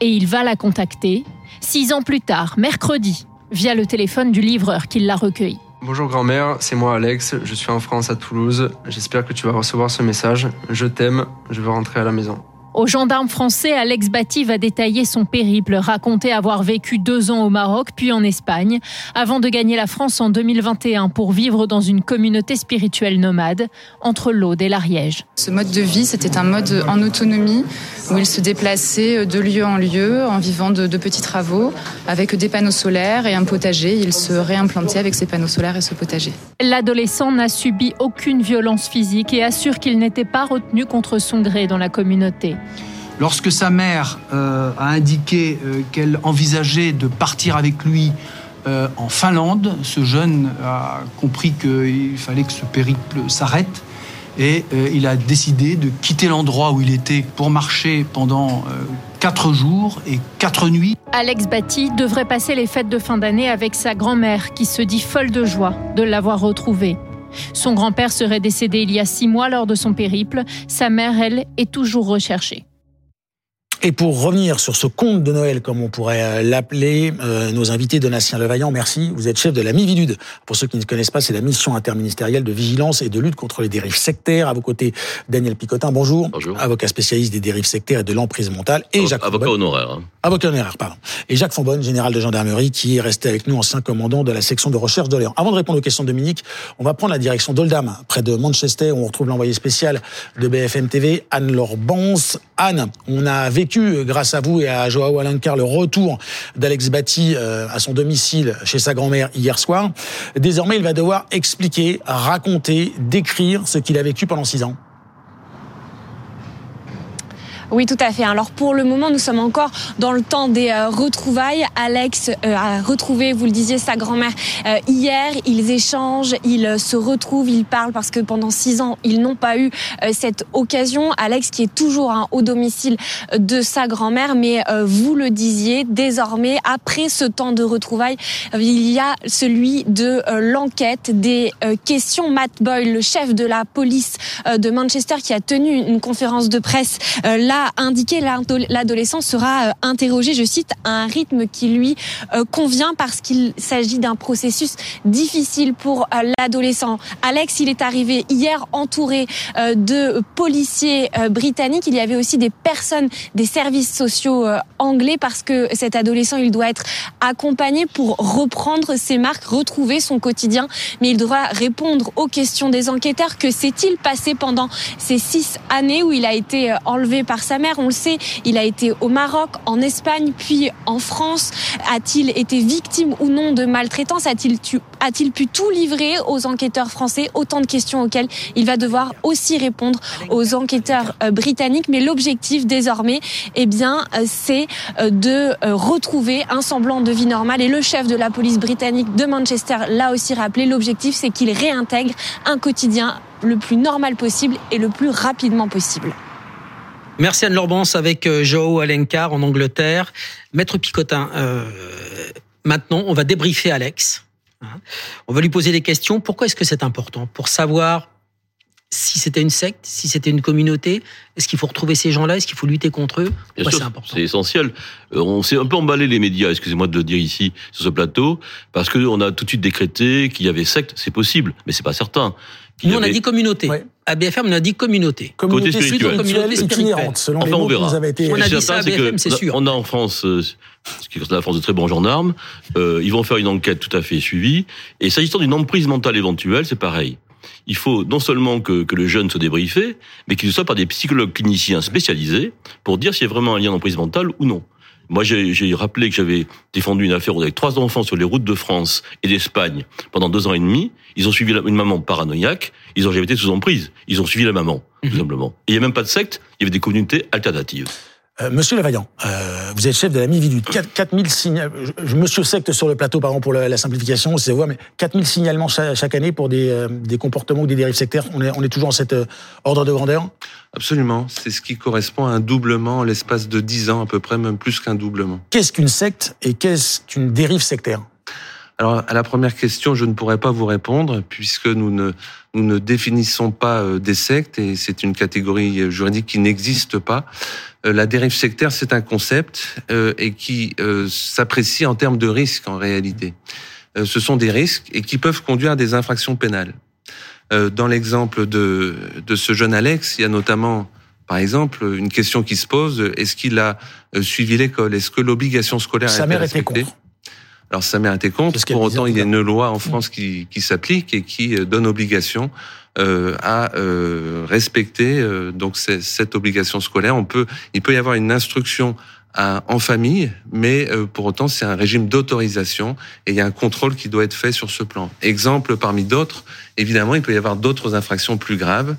Et il va la contacter, six ans plus tard, mercredi, via le téléphone du livreur qui l'a recueilli. Bonjour grand-mère, c'est moi Alex, je suis en France à Toulouse. J'espère que tu vas recevoir ce message. Je t'aime, je veux rentrer à la maison. Au gendarme français, Alex Batti va détailler son périple, raconter avoir vécu deux ans au Maroc puis en Espagne, avant de gagner la France en 2021 pour vivre dans une communauté spirituelle nomade entre l'Aude et l'Ariège. Ce mode de vie, c'était un mode en autonomie où il se déplaçait de lieu en lieu en vivant de, de petits travaux avec des panneaux solaires et un potager. Il se réimplantait avec ses panneaux solaires et ce potager. L'adolescent n'a subi aucune violence physique et assure qu'il n'était pas retenu contre son gré dans la communauté. Lorsque sa mère euh, a indiqué euh, qu'elle envisageait de partir avec lui euh, en Finlande, ce jeune a compris qu'il fallait que ce périple s'arrête et il a décidé de quitter l'endroit où il était pour marcher pendant quatre jours et quatre nuits. Alex Batty devrait passer les fêtes de fin d'année avec sa grand-mère qui se dit folle de joie de l'avoir retrouvé. Son grand-père serait décédé il y a six mois lors de son périple. Sa mère, elle, est toujours recherchée. Et pour revenir sur ce conte de Noël, comme on pourrait euh, l'appeler, euh, nos invités Donatien Levaillant, merci. Vous êtes chef de la MIVILUD. Pour ceux qui ne connaissent pas, c'est la mission interministérielle de vigilance et de lutte contre les dérives sectaires. À vos côtés, Daniel Picotin, bonjour. Bonjour. Avocat spécialiste des dérives sectaires et de l'emprise mentale. Et Jacques Avocat Fonbonne- honoraire. hein. Avocat honoraire, pardon. Et Jacques Fonbonne, général de gendarmerie, qui est resté avec nous, ancien commandant de la section de recherche d'Orléans. Avant de répondre aux questions de Dominique, on va prendre la direction d'Oldham, près de Manchester, où on retrouve l'envoyé spécial de BFM TV, Anne-Laure. Anne, on a vécu, euh, grâce à vous et à Joao Alencar, le retour d'Alex Batty euh, à son domicile chez sa grand-mère hier soir. Désormais, il va devoir expliquer, raconter, décrire ce qu'il a vécu pendant six ans. Oui, tout à fait. Alors pour le moment, nous sommes encore dans le temps des euh, retrouvailles. Alex euh, a retrouvé, vous le disiez, sa grand-mère euh, hier. Ils échangent, ils se retrouvent, ils parlent parce que pendant six ans, ils n'ont pas eu cette occasion. Alex qui est toujours hein, au domicile de sa grand-mère, mais vous le disiez, désormais, après ce temps de retrouvailles, il y a celui de l'enquête, des questions. Matt Boyle, le chef de la police de Manchester, qui a tenu une conférence de presse, euh, indiqué, l'ado- l'adolescent sera euh, interrogé, je cite, à un rythme qui lui euh, convient parce qu'il s'agit d'un processus difficile pour euh, l'adolescent. Alex, il est arrivé hier entouré de policiers britanniques. Il y avait aussi des personnes des services sociaux anglais parce que cet adolescent, il doit être accompagné pour reprendre ses marques, retrouver son quotidien, mais il devra répondre aux questions des enquêteurs. Que s'est-il passé pendant ces six années où il a été enlevé par sa mère On le sait, il a été au Maroc, en Espagne, puis en France. A-t-il été victime ou non de maltraitance? A-t-il pu tout livrer aux enquêteurs français? Autant de questions auxquelles il va devoir aussi répondre aux enquêteurs euh, britanniques. Mais l'objectif désormais, eh bien, euh, c'est euh, de retrouver un semblant de vie normale. Et le chef de la police britannique de Manchester l'a aussi rappelé. L'objectif, c'est qu'il réintègre un quotidien le plus normal possible et le plus rapidement possible. Merci Anne Lorbance avec euh, Joao Alencar en Angleterre. Maître Picotin, euh, maintenant on va débriefer Alex. hein. On va lui poser des questions. Pourquoi est-ce que c'est important Pour savoir si c'était une secte, si c'était une communauté, est-ce qu'il faut retrouver ces gens-là, est-ce qu'il faut lutter contre eux? Bien Pourquoi sûr, c'est important? c'est essentiel. Euh, On s'est un peu emballé les médias, excusez-moi de le dire ici sur ce plateau, parce qu'on a tout de suite décrété qu'il y avait secte. C'est possible, mais c'est pas certain. Nous on a dit communauté. À BFM on a dit communauté. Communauté spirituelle. communauté spirituelle. selon les Enfin, on mots qui verra. nous avaient été- On a dit ça à certain, c'est que BFM, c'est on a- sûr. On a en France, euh, ce qui est la France de très bons gendarmes, euh, ils vont faire une enquête tout à fait suivie. Et s'agissant d'une emprise mentale éventuelle, c'est pareil. Il faut non seulement que, que le jeune soit débriefé, mais qu'il soit par des psychologues cliniciens spécialisés pour dire s'il y a vraiment un lien d'emprise mentale ou non. Moi, j'ai rappelé que j'avais défendu une affaire où avec trois enfants sur les routes de France et d'Espagne pendant deux ans et demi. Ils ont suivi la- une maman paranoïaque. Ils ont jamais été sous emprise. Ils ont suivi la maman, tout simplement. Et il n'y a même pas de secte. Il y avait des communautés alternatives. Euh, Monsieur Levaillant, euh, vous êtes chef de la MIVIDU. 4000 signalements, Monsieur secte sur le plateau, pardon pour la, la simplification, c'est voix, mais 4000 signalements chaque, chaque année pour des, euh, des, comportements ou des dérives sectaires. On est, on est toujours en cet ordre de grandeur? Absolument. C'est ce qui correspond à un doublement en l'espace de 10 ans, à peu près, même plus qu'un doublement. Qu'est-ce qu'une secte et qu'est-ce qu'une dérive sectaire? Alors, à la première question, je ne pourrais pas vous répondre puisque nous ne, nous ne définissons pas euh, des sectes et c'est une catégorie juridique qui n'existe pas. Euh, la dérive sectaire, c'est un concept euh, et qui s'apprécie en termes de risques en réalité. Ce sont des risques et qui peuvent conduire à des infractions pénales. Dans l'exemple de, de ce jeune Alex, il y a notamment par exemple, une question qui se pose est-ce qu'il a suivi l'école? Est-ce que l'obligation scolaire Sa a été mère respectée? était contre. Alors sa mère était contre. Pour autant, il y a une loi en France qui, qui s'applique et qui euh, donne obligation euh, à euh, respecter euh, donc cette obligation scolaire. On peut, il peut y avoir une instruction à- en famille, mais euh, pour autant c'est un régime d'autorisation et il y a un contrôle qui doit être fait sur ce plan. Exemple parmi d'autres, évidemment, il peut y avoir d'autres infractions plus graves.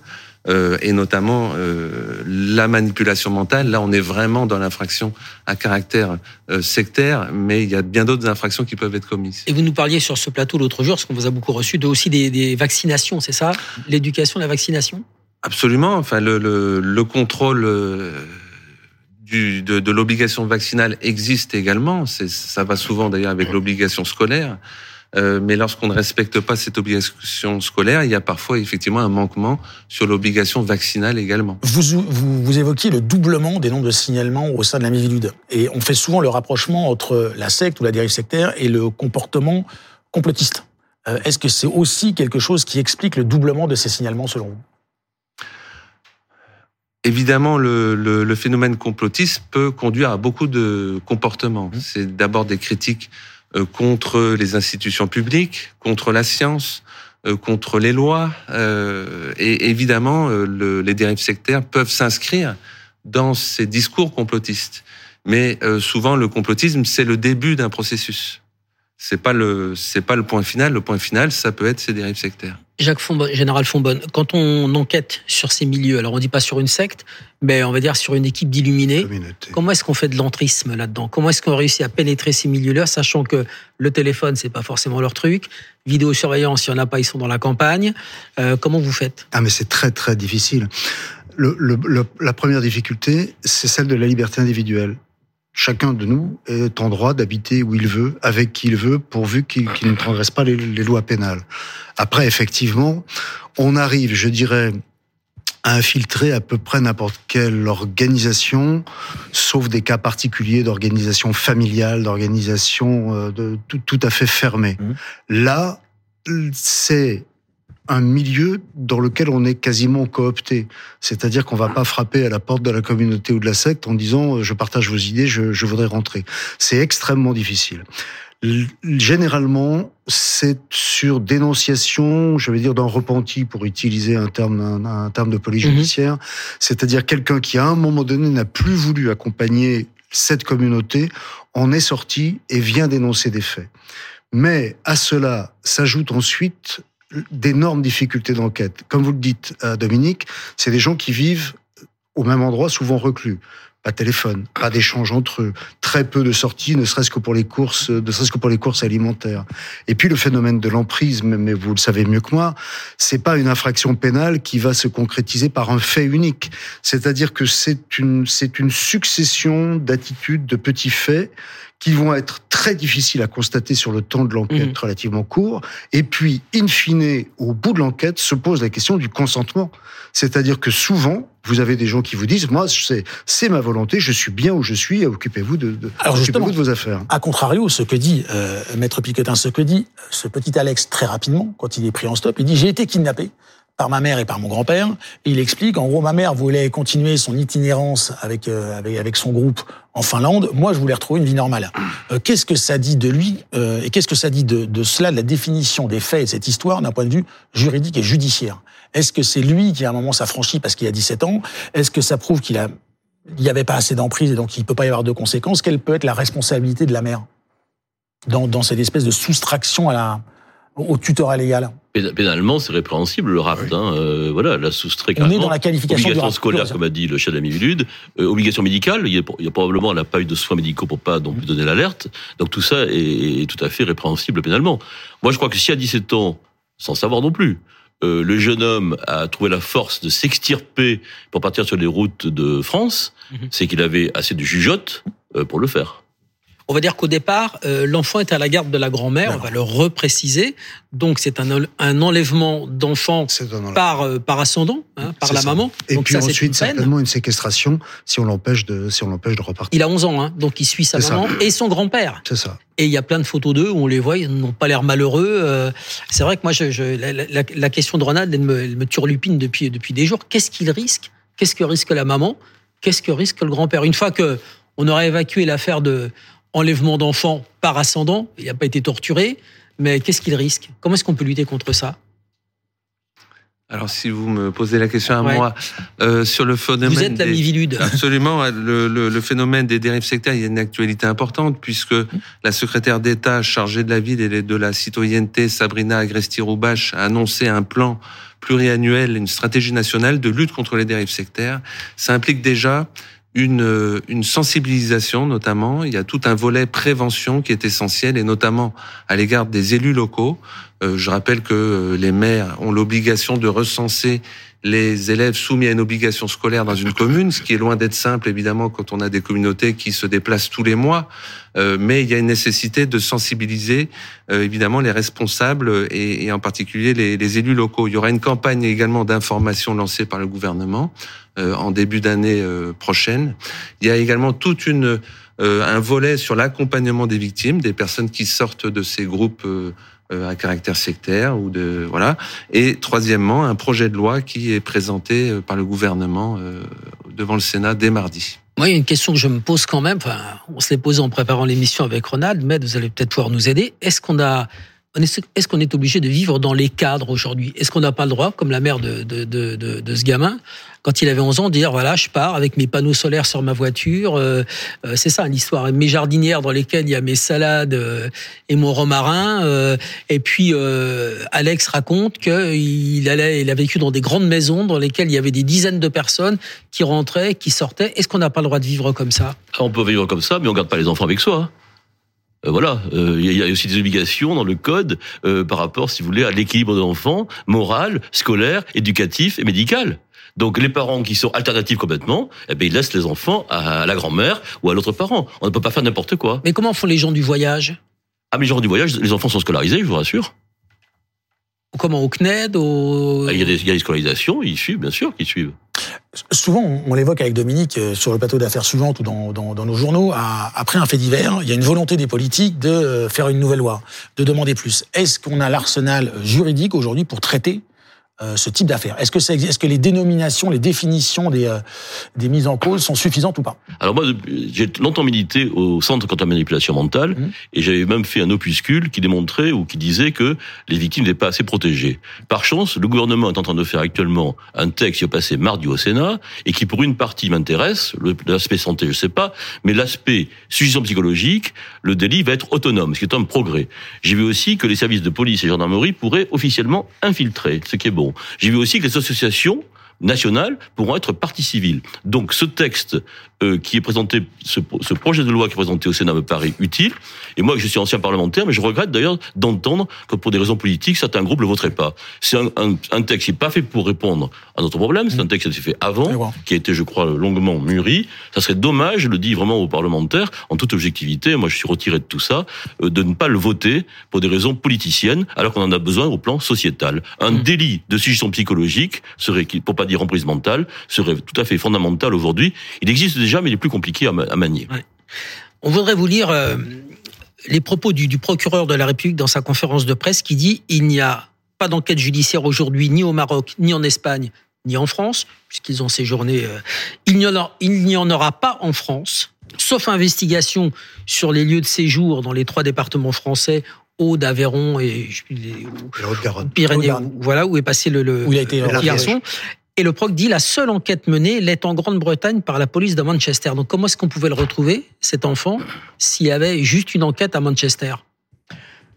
Euh, et notamment euh, la manipulation mentale. Là, on est vraiment dans l'infraction à caractère euh, sectaire, mais il y a bien d'autres infractions qui peuvent être commises. Et vous nous parliez sur ce plateau l'autre jour, parce qu'on vous a beaucoup reçu, de aussi des, des vaccinations, c'est ça? L'éducation, la vaccination? Absolument. Enfin, le, le, le contrôle de, de l'obligation vaccinale existe également. Ça va souvent d'ailleurs avec l'obligation scolaire. Euh, mais lorsqu'on ne respecte pas cette obligation scolaire, il y a parfois effectivement un manquement sur l'obligation vaccinale également. Vous, vous, vous évoquiez le doublement des nombres de signalements au sein de la Mivilude. Et on fait souvent le rapprochement entre la secte ou la dérive sectaire et le comportement complotiste. Euh, Est-ce que c'est aussi quelque chose qui explique le doublement de ces signalements selon vous? Évidemment, le, le, le phénomène complotiste peut conduire à beaucoup de comportements. C'est d'abord des critiques contre les institutions publiques, contre la science, euh, contre les lois. euh, et évidemment, euh, le- les dérives sectaires peuvent s'inscrire dans ces discours complotistes. Mais euh, souvent, le complotisme, c'est le début d'un processus. C'est pas le, c'est pas le point final. Le point final, ça peut être ces dérives sectaires. Jacques Fonbonne, Général Fonbonne, quand on enquête sur ces milieux, alors on dit pas sur une secte, mais on va dire sur une équipe d'illuminés, comment est-ce qu'on fait de l'entrisme là-dedans? Comment est-ce qu'on réussit à pénétrer ces milieux-là, sachant que le téléphone, c'est pas forcément leur truc, vidéosurveillance, il y en a pas, ils sont dans la campagne. Euh, comment vous faites? Ah, mais c'est très très difficile. Le, le- le- la première difficulté, c'est celle de la liberté individuelle. Chacun de nous est en droit d'habiter où il veut, avec qui il veut, pourvu qu'il ne transgresse pas les, les lois pénales. Après, effectivement, on arrive, je dirais, à infiltrer à peu près n'importe quelle organisation, sauf des cas particuliers d'organisation familiale, d'organisation euh, de, tout, tout à fait fermée. Là, c'est un milieu dans lequel on est quasiment coopté. C'est-à-dire qu'on va pas frapper à la porte de la communauté ou de la secte en disant euh, je partage vos idées, je, je voudrais rentrer. C'est extrêmement difficile. Généralement, c'est sur dénonciation, je vais dire d'un repenti pour utiliser un terme, un, un terme de police judiciaire, c'est-à-dire quelqu'un qui à un moment donné n'a plus voulu accompagner cette communauté, en est sorti et vient dénoncer des faits. Mais à cela s'ajoutent ensuite d'énormes difficultés d'enquête. Comme vous le dites, euh, Dominique, c'est des gens qui vivent au même endroit, souvent reclus. Pas de téléphone, pas d'échange entre eux, très peu de sorties, ne serait-ce que pour les courses, ne serait-ce que pour les courses alimentaires. Et puis le phénomène de l'emprise, mais vous le savez mieux que moi, c'est pas une infraction pénale qui va se concrétiser par un fait unique. C'est-à-dire que c'est une, c'est une succession d'attitudes, de petits faits qui vont être très difficiles à constater sur le temps de l'enquête relativement court. Et puis, in fine, au bout de l'enquête, se pose la question du consentement. C'est-à-dire que souvent, vous avez des gens qui vous disent, moi, c'est, c'est ma volonté, je suis bien où je suis, occupez-vous de, de, Alors justement, de vos affaires. À contrario, ce que dit euh, Maître Piquetin, ce que dit ce petit Alex très rapidement, quand il est pris en stop, il dit j'ai été kidnappé par ma mère et par mon grand-père. Il explique, en gros, ma mère voulait continuer son itinérance avec, euh, avec, avec son groupe en Finlande. Moi, je voulais retrouver une vie normale. Euh, qu'est-ce que ça dit de lui euh, et qu'est-ce que ça dit de, de cela, de la définition des faits et de cette histoire d'un point de vue juridique et judiciaire? Est-ce que c'est lui qui, à un moment, s'affranchit parce qu'il a 17 ans? Est-ce que ça prouve qu'il a il n'y avait pas assez d'emprise et donc il ne peut pas y avoir de conséquences? Quelle peut être la responsabilité de la mère dans, dans cette espèce de soustraction à la, au tutorat légal Pénalement, c'est répréhensible le rapt. Hein, euh, voilà, la soustrait On est dans la qualification obligation scolaire, comme a dit le chef Mivilude, euh, obligation médicale. Il y, a, il y a probablement, elle n'a pas eu de soins médicaux pour pas donc donner l'alerte. Donc tout ça est, est, tout à fait répréhensible pénalement. Moi, je crois que si à 17 ans, sans savoir non plus, euh, le jeune homme a trouvé la force de s'extirper pour partir sur les routes de France, mhm. c'est qu'il avait assez de jugeote euh, pour le faire. On va dire qu'au départ, euh, l'enfant est à la garde de la grand-mère, on va le repréciser. Donc c'est un, un enlèvement d'enfant par, euh, par ascendant, hein, par la maman. Et donc puis ça, ensuite, une certainement une séquestration si on l'empêche de, si on l'empêche de repartir. Il a 11 ans, hein, donc il suit sa maman et son grand-père. C'est ça. Et il y a plein de photos d'eux où on les voit, ils n'ont pas l'air malheureux. Euh, c'est vrai que moi, je, je la, la, la, question de Ronald, elle me, elle me turlupine depuis, depuis des jours. Qu'est-ce qu'il risque? Qu'est-ce que risque la maman? Qu'est-ce que risque le grand-père? Une fois que on aurait évacué l'affaire de enlèvement d'enfants par ascendant, il n'a pas été torturé, mais qu'est-ce qu'il risque? Comment est-ce qu'on peut lutter contre ça? Alors, si vous me posez la question à moi euh, sur le phénomène, vous êtes la des... Absolument, le, le, le, phénomène des dérives sectaires, il y a une actualité importante puisque la secrétaire d'État chargée de la ville et de la citoyenneté, Sabrina Agresti-Roubache, a annoncé un plan pluriannuel, une stratégie nationale de lutte contre les dérives sectaires. Ça implique déjà une, une sensibilisation notamment. Il y a tout un volet prévention qui est essentiel et notamment à l'égard des élus locaux. Euh, je rappelle que euh, les maires ont l'obligation de recenser les élèves soumis à une obligation scolaire dans une commune, ce qui est loin d'être simple évidemment quand on a des communautés qui se déplacent tous les mois. Euh, mais il y a une nécessité de sensibiliser euh, évidemment les responsables et, et en particulier les, les, élus locaux. Il y aura une campagne également d'information lancée par le gouvernement euh, en début d'année prochaine. Il y a également toute une un volet sur l'accompagnement des victimes, des personnes qui sortent de ces groupes à caractère sectaire ou de voilà. Et troisièmement, un projet de loi qui est présenté par le gouvernement devant le Sénat dès mardi. Moi, il y a une question que je me pose quand même. Enfin, on se l'est posée en préparant l'émission avec Ronald, mais vous allez peut-être pouvoir nous aider. Est-ce qu'on a est-ce qu'on est obligé de vivre dans les cadres aujourd'hui? Est-ce qu'on n'a pas le droit, comme la mère de, ce gamin, quand il avait 11 ans, de dire voilà, je pars avec mes panneaux solaires sur ma voiture. Euh, euh, c'est ça l'histoire. Mes jardinières dans lesquelles il y a mes salades euh, et mon romarin. Et puis Alex raconte qu'il a vécu dans des grandes maisons dans lesquelles il y avait des dizaines de personnes qui rentraient, qui sortaient. Est-ce qu'on n'a pas le droit de vivre comme ça? On peut vivre comme ça, mais on garde pas les enfants avec soi. Euh, voilà, euh, il y a aussi des obligations dans le code euh, par rapport, si vous voulez, à l'équilibre de l'enfant, moral, scolaire, éducatif et médical. Donc les parents qui sont alternatifs complètement, eh bien, ils laissent les enfants à la grand-mère ou à l'autre parent. On ne peut pas faire n'importe quoi. Mais comment font les gens du voyage? Ah, mais les gens du voyage, les enfants sont scolarisés, je vous rassure. Comment au CNED au... Ah, il, y a des, il y a des scolarisations, ils suivent, bien sûr qu'ils suivent. Souvent, on l'évoque avec Dominique euh, sur le plateau d'affaires suivantes ou dans, nos journaux. Après un fait divers, il y a une volonté des politiques de euh, faire une nouvelle loi, de demander plus. Est-ce qu'on a l'arsenal juridique aujourd'hui pour traiter euh, ce type d'affaires Est-ce que, est, ce que les dénominations, les définitions des, euh, des mises en cause sont suffisantes ou pas? Alors moi, j'ai longtemps milité au Centre contre la manipulation mentale mmh. et j'avais même fait un opuscule qui démontrait ou qui disait que les victimes n'étaient pas assez protégées. Par chance, le gouvernement est en train de faire actuellement un texte qui est passé mardi au Sénat et qui pour une partie m'intéresse, l'aspect santé je sais pas, mais l'aspect suffisant psychologique, le délit va être autonome, ce qui est un progrès. J'ai vu aussi que les services de police et gendarmerie pourraient officiellement infiltrer, ce qui est bon. J'ai vu aussi que les associations nationales pourront être partie civile. Donc ce texte euh, qui est présenté, ce, ce, projet de loi qui est présenté au Sénat me paraît utile. Et moi, je suis ancien parlementaire, mais je regrette d'ailleurs d'entendre que pour des raisons politiques, certains groupes ne le voteraient pas. C'est un, un, un, texte qui n'est pas fait pour répondre à notre problème. C'est un texte qui a été fait avant, qui a été, je crois, longuement mûri. Ça serait dommage, je le dis vraiment aux parlementaires, en toute objectivité, moi je suis retiré de tout ça, euh, de ne pas le voter pour des raisons politiciennes, alors qu'on en a besoin au plan sociétal. Un mmh. délit de suggestion psychologique serait, pour pas dire emprise mentale, serait tout à fait fondamental aujourd'hui. Il existe des mais il est plus compliqué à, manier. On voudrait vous lire euh, les propos du, procureur de la République dans sa conférence de presse qui dit il n'y a pas d'enquête judiciaire aujourd'hui ni au Maroc, ni en Espagne, ni en France, puisqu'ils ont séjourné. Euh, il n'y en, aura pas en France, sauf investigation sur les lieux de séjour dans les trois départements français Aude, Aveyron et Pyrénées, voilà où est passé le, le, où il a été le garçon. Et le proc dit la seule enquête menée l'est en Grande-Bretagne par la police de Manchester. Donc comment est-ce qu'on pouvait le retrouver, cet enfant, s'il y avait juste une enquête à Manchester?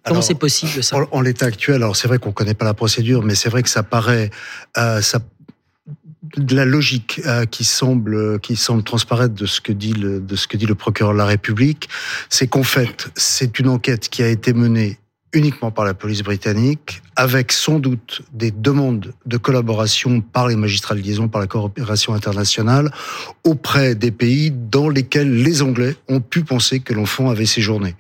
Comment c'est possible ça? En, l'état actuel, alors c'est vrai qu'on connaît pas la procédure, mais c'est vrai que ça paraît, euh, ça, de la logique euh, qui semble qui semble transparaître de ce que dit le de ce que dit le procureur de la République, c'est qu'en fait c'est une enquête qui a été menée uniquement par la police britannique, avec sans doute des demandes de collaboration par les magistrats de liaison, par la coopération internationale, auprès des pays dans lesquels les Anglais ont pu penser que l'enfant avait séjourné.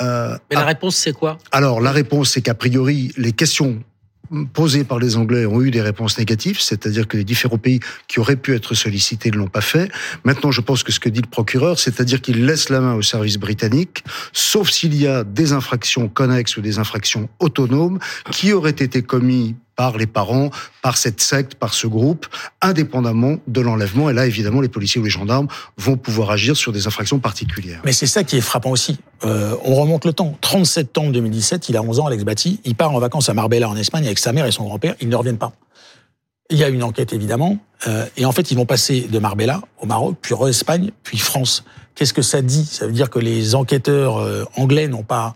Euh, Mais la réponse, c'est quoi? Alors, la réponse, c'est qu'a priori, les questions posées par les Anglais ont eu des réponses négatives, c'est-à-dire que les différents pays qui auraient pu être sollicités ne l'ont pas fait. Maintenant, je pense que ce que dit le procureur, c'est-à-dire qu'il laisse la main au service britannique, sauf s'il y a des infractions connexes ou des infractions autonomes qui auraient été commises par les parents, par cette secte, par ce groupe, indépendamment de l'enlèvement. Et là, évidemment, les policiers ou les gendarmes vont pouvoir agir sur des infractions particulières. Mais c'est ça qui est frappant aussi. Euh, on remonte le temps. 37 septembre 2017, il a 11 ans, Alex Batty. Il part en vacances à Marbella, en Espagne, avec sa mère et son grand-père. Ils ne reviennent pas. Il y a une enquête, évidemment. Euh, et en fait, ils vont passer de Marbella au Maroc, puis Espagne, puis France. Qu'est-ce que ça dit? Ça veut dire que les enquêteurs euh, anglais n'ont pas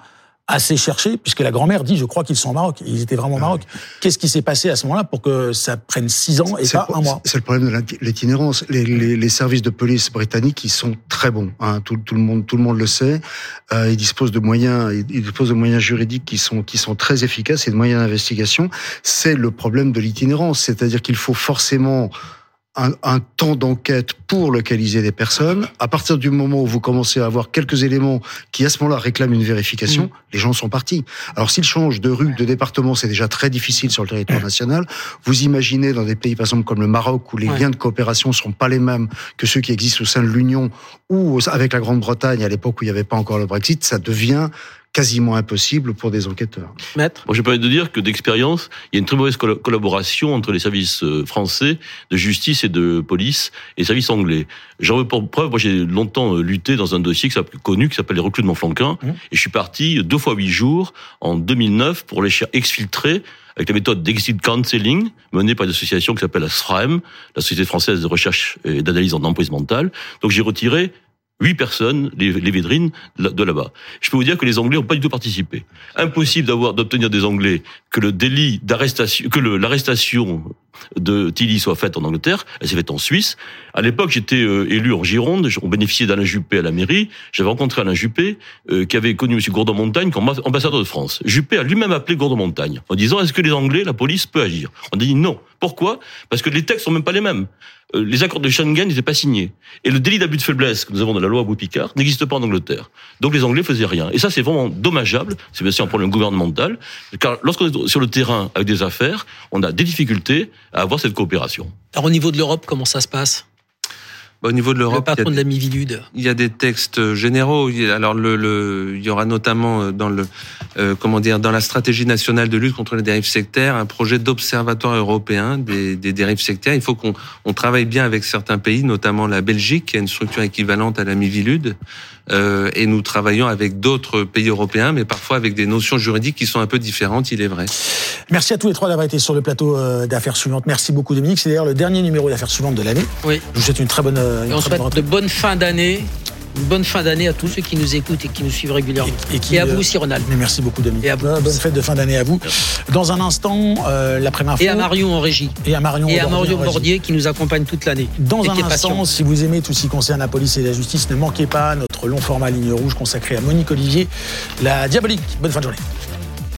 assez cherché, puisque la grand-mère dit, je crois qu'ils sont au Maroc. Ils étaient vraiment au Maroc. Qu'est-ce qui s'est passé à ce moment-là pour que ça prenne six ans et pas un mois C'est le problème de l'itinérance. Les, les, les, services de police britanniques, ils sont très bons. Hein. Tout, tout, le monde, tout le monde le sait. Euh, ils disposent de moyens, ils disposent de moyens juridiques qui sont qui sont très efficaces et de moyens d'investigation. C'est le problème de l'itinérance, c'est-à-dire qu'il faut forcément un, un, temps d'enquête pour localiser des personnes. À partir du moment où vous commencez à avoir quelques éléments qui, à ce moment-là, réclament une vérification, mm. les gens sont partis. Alors, s'ils changent de rue, de département, c'est déjà très difficile sur le territoire national. Vous imaginez dans des pays, par exemple, comme le Maroc, où les liens de coopération ne sont pas les mêmes que ceux qui existent au sein de l'Union ou avec la Grande-Bretagne à l'époque où il n'y avait pas encore le Brexit, ça devient quasiment impossible pour des enquêteurs. Maître Moi, je peux de dire que d'expérience, il y a une très mauvaise collaboration entre les services euh, français de justice et de police et les services anglais. J'en veux pour preuve, moi j'ai longtemps euh, lutté dans un dossier connu qui s'appelle les recrutements flanquins, mmh. et je suis parti deux fois huit jours en 2009 pour les exfiltrer avec la méthode d'exit counseling menée par une association qui s'appelle la SFRAM, la Société française de recherche et d'analyse en emprise mentale. Donc j'ai retiré huit personnes, les, les védrines de là-bas. Je peux vous dire que les Anglais n'ont pas du tout participé. Impossible d'avoir d'obtenir des Anglais que le délit d'arrestation, que l'arrestation de Tilly soit faite en Angleterre. Elle s'est faite en Suisse. À l'époque, j'étais euh, élu en Gironde. On bénéficiait d'Alain Juppé à la mairie. J'avais rencontré Alain Juppé, euh, qui avait connu M. Gourdon-Montagne comme ambassadeur de France. Juppé a lui-même appelé Gourdon-Montagne en disant est-ce que les Anglais, la police peut agir? On a dit non. Pourquoi? Parce que les textes sont même pas les mêmes. Euh, les accords de Schengen n'étaient pas signés. Et le délit d'abus de faiblesse que nous avons dans la loi Boupicard n'existe pas en Angleterre. Donc les Anglais faisaient rien. Et ça, c'est vraiment dommageable. C'est bien sûr un problème gouvernemental. Car lorsqu'on sur le terrain avec des affaires, on a des difficultés à avoir cette coopération. Alors au niveau de l'Europe, comment ça se passe? Bah, au niveau de l'Europe, le patron de la Mivilude. Il y a des textes généraux. Alors le, le il y aura notamment euh, dans le euh, comment dire dans la stratégie nationale de lutte contre les dérives sectaires un projet d'observatoire européen des, des, dérives sectaires. Il faut qu'on on travaille bien avec certains pays, notamment la Belgique qui a une structure équivalente à la Mivilude. Euh, et nous travaillons avec d'autres pays européens, mais parfois avec des notions juridiques qui sont un peu différentes, il est vrai. Merci à tous les trois d'avoir été sur le plateau euh, d'affaires suivantes. Merci beaucoup Dominique. C'est d'ailleurs le dernier numéro d'affaires suivantes de l'année. Oui. Je vous souhaite une très bonne. Une on souhaite de bonnes fins d'année une bonne fin d'année à tous ceux qui nous écoutent et qui nous suivent régulièrement. Et, qui, à vous aussi, Ronald. Mais merci beaucoup, Dominique. Et à vous. Bonne fête de fin d'année à vous. Dans un instant, euh, la première Et à Marion en régie. Et à Marion, et à Marion Bordier qui nous accompagne toute l'année. Dans un instant, si vous aimez tout ce qui concerne la police et la justice, ne manquez pas notre long format ligne rouge consacré à Monique Olivier, la diabolique. Bonne fin de journée.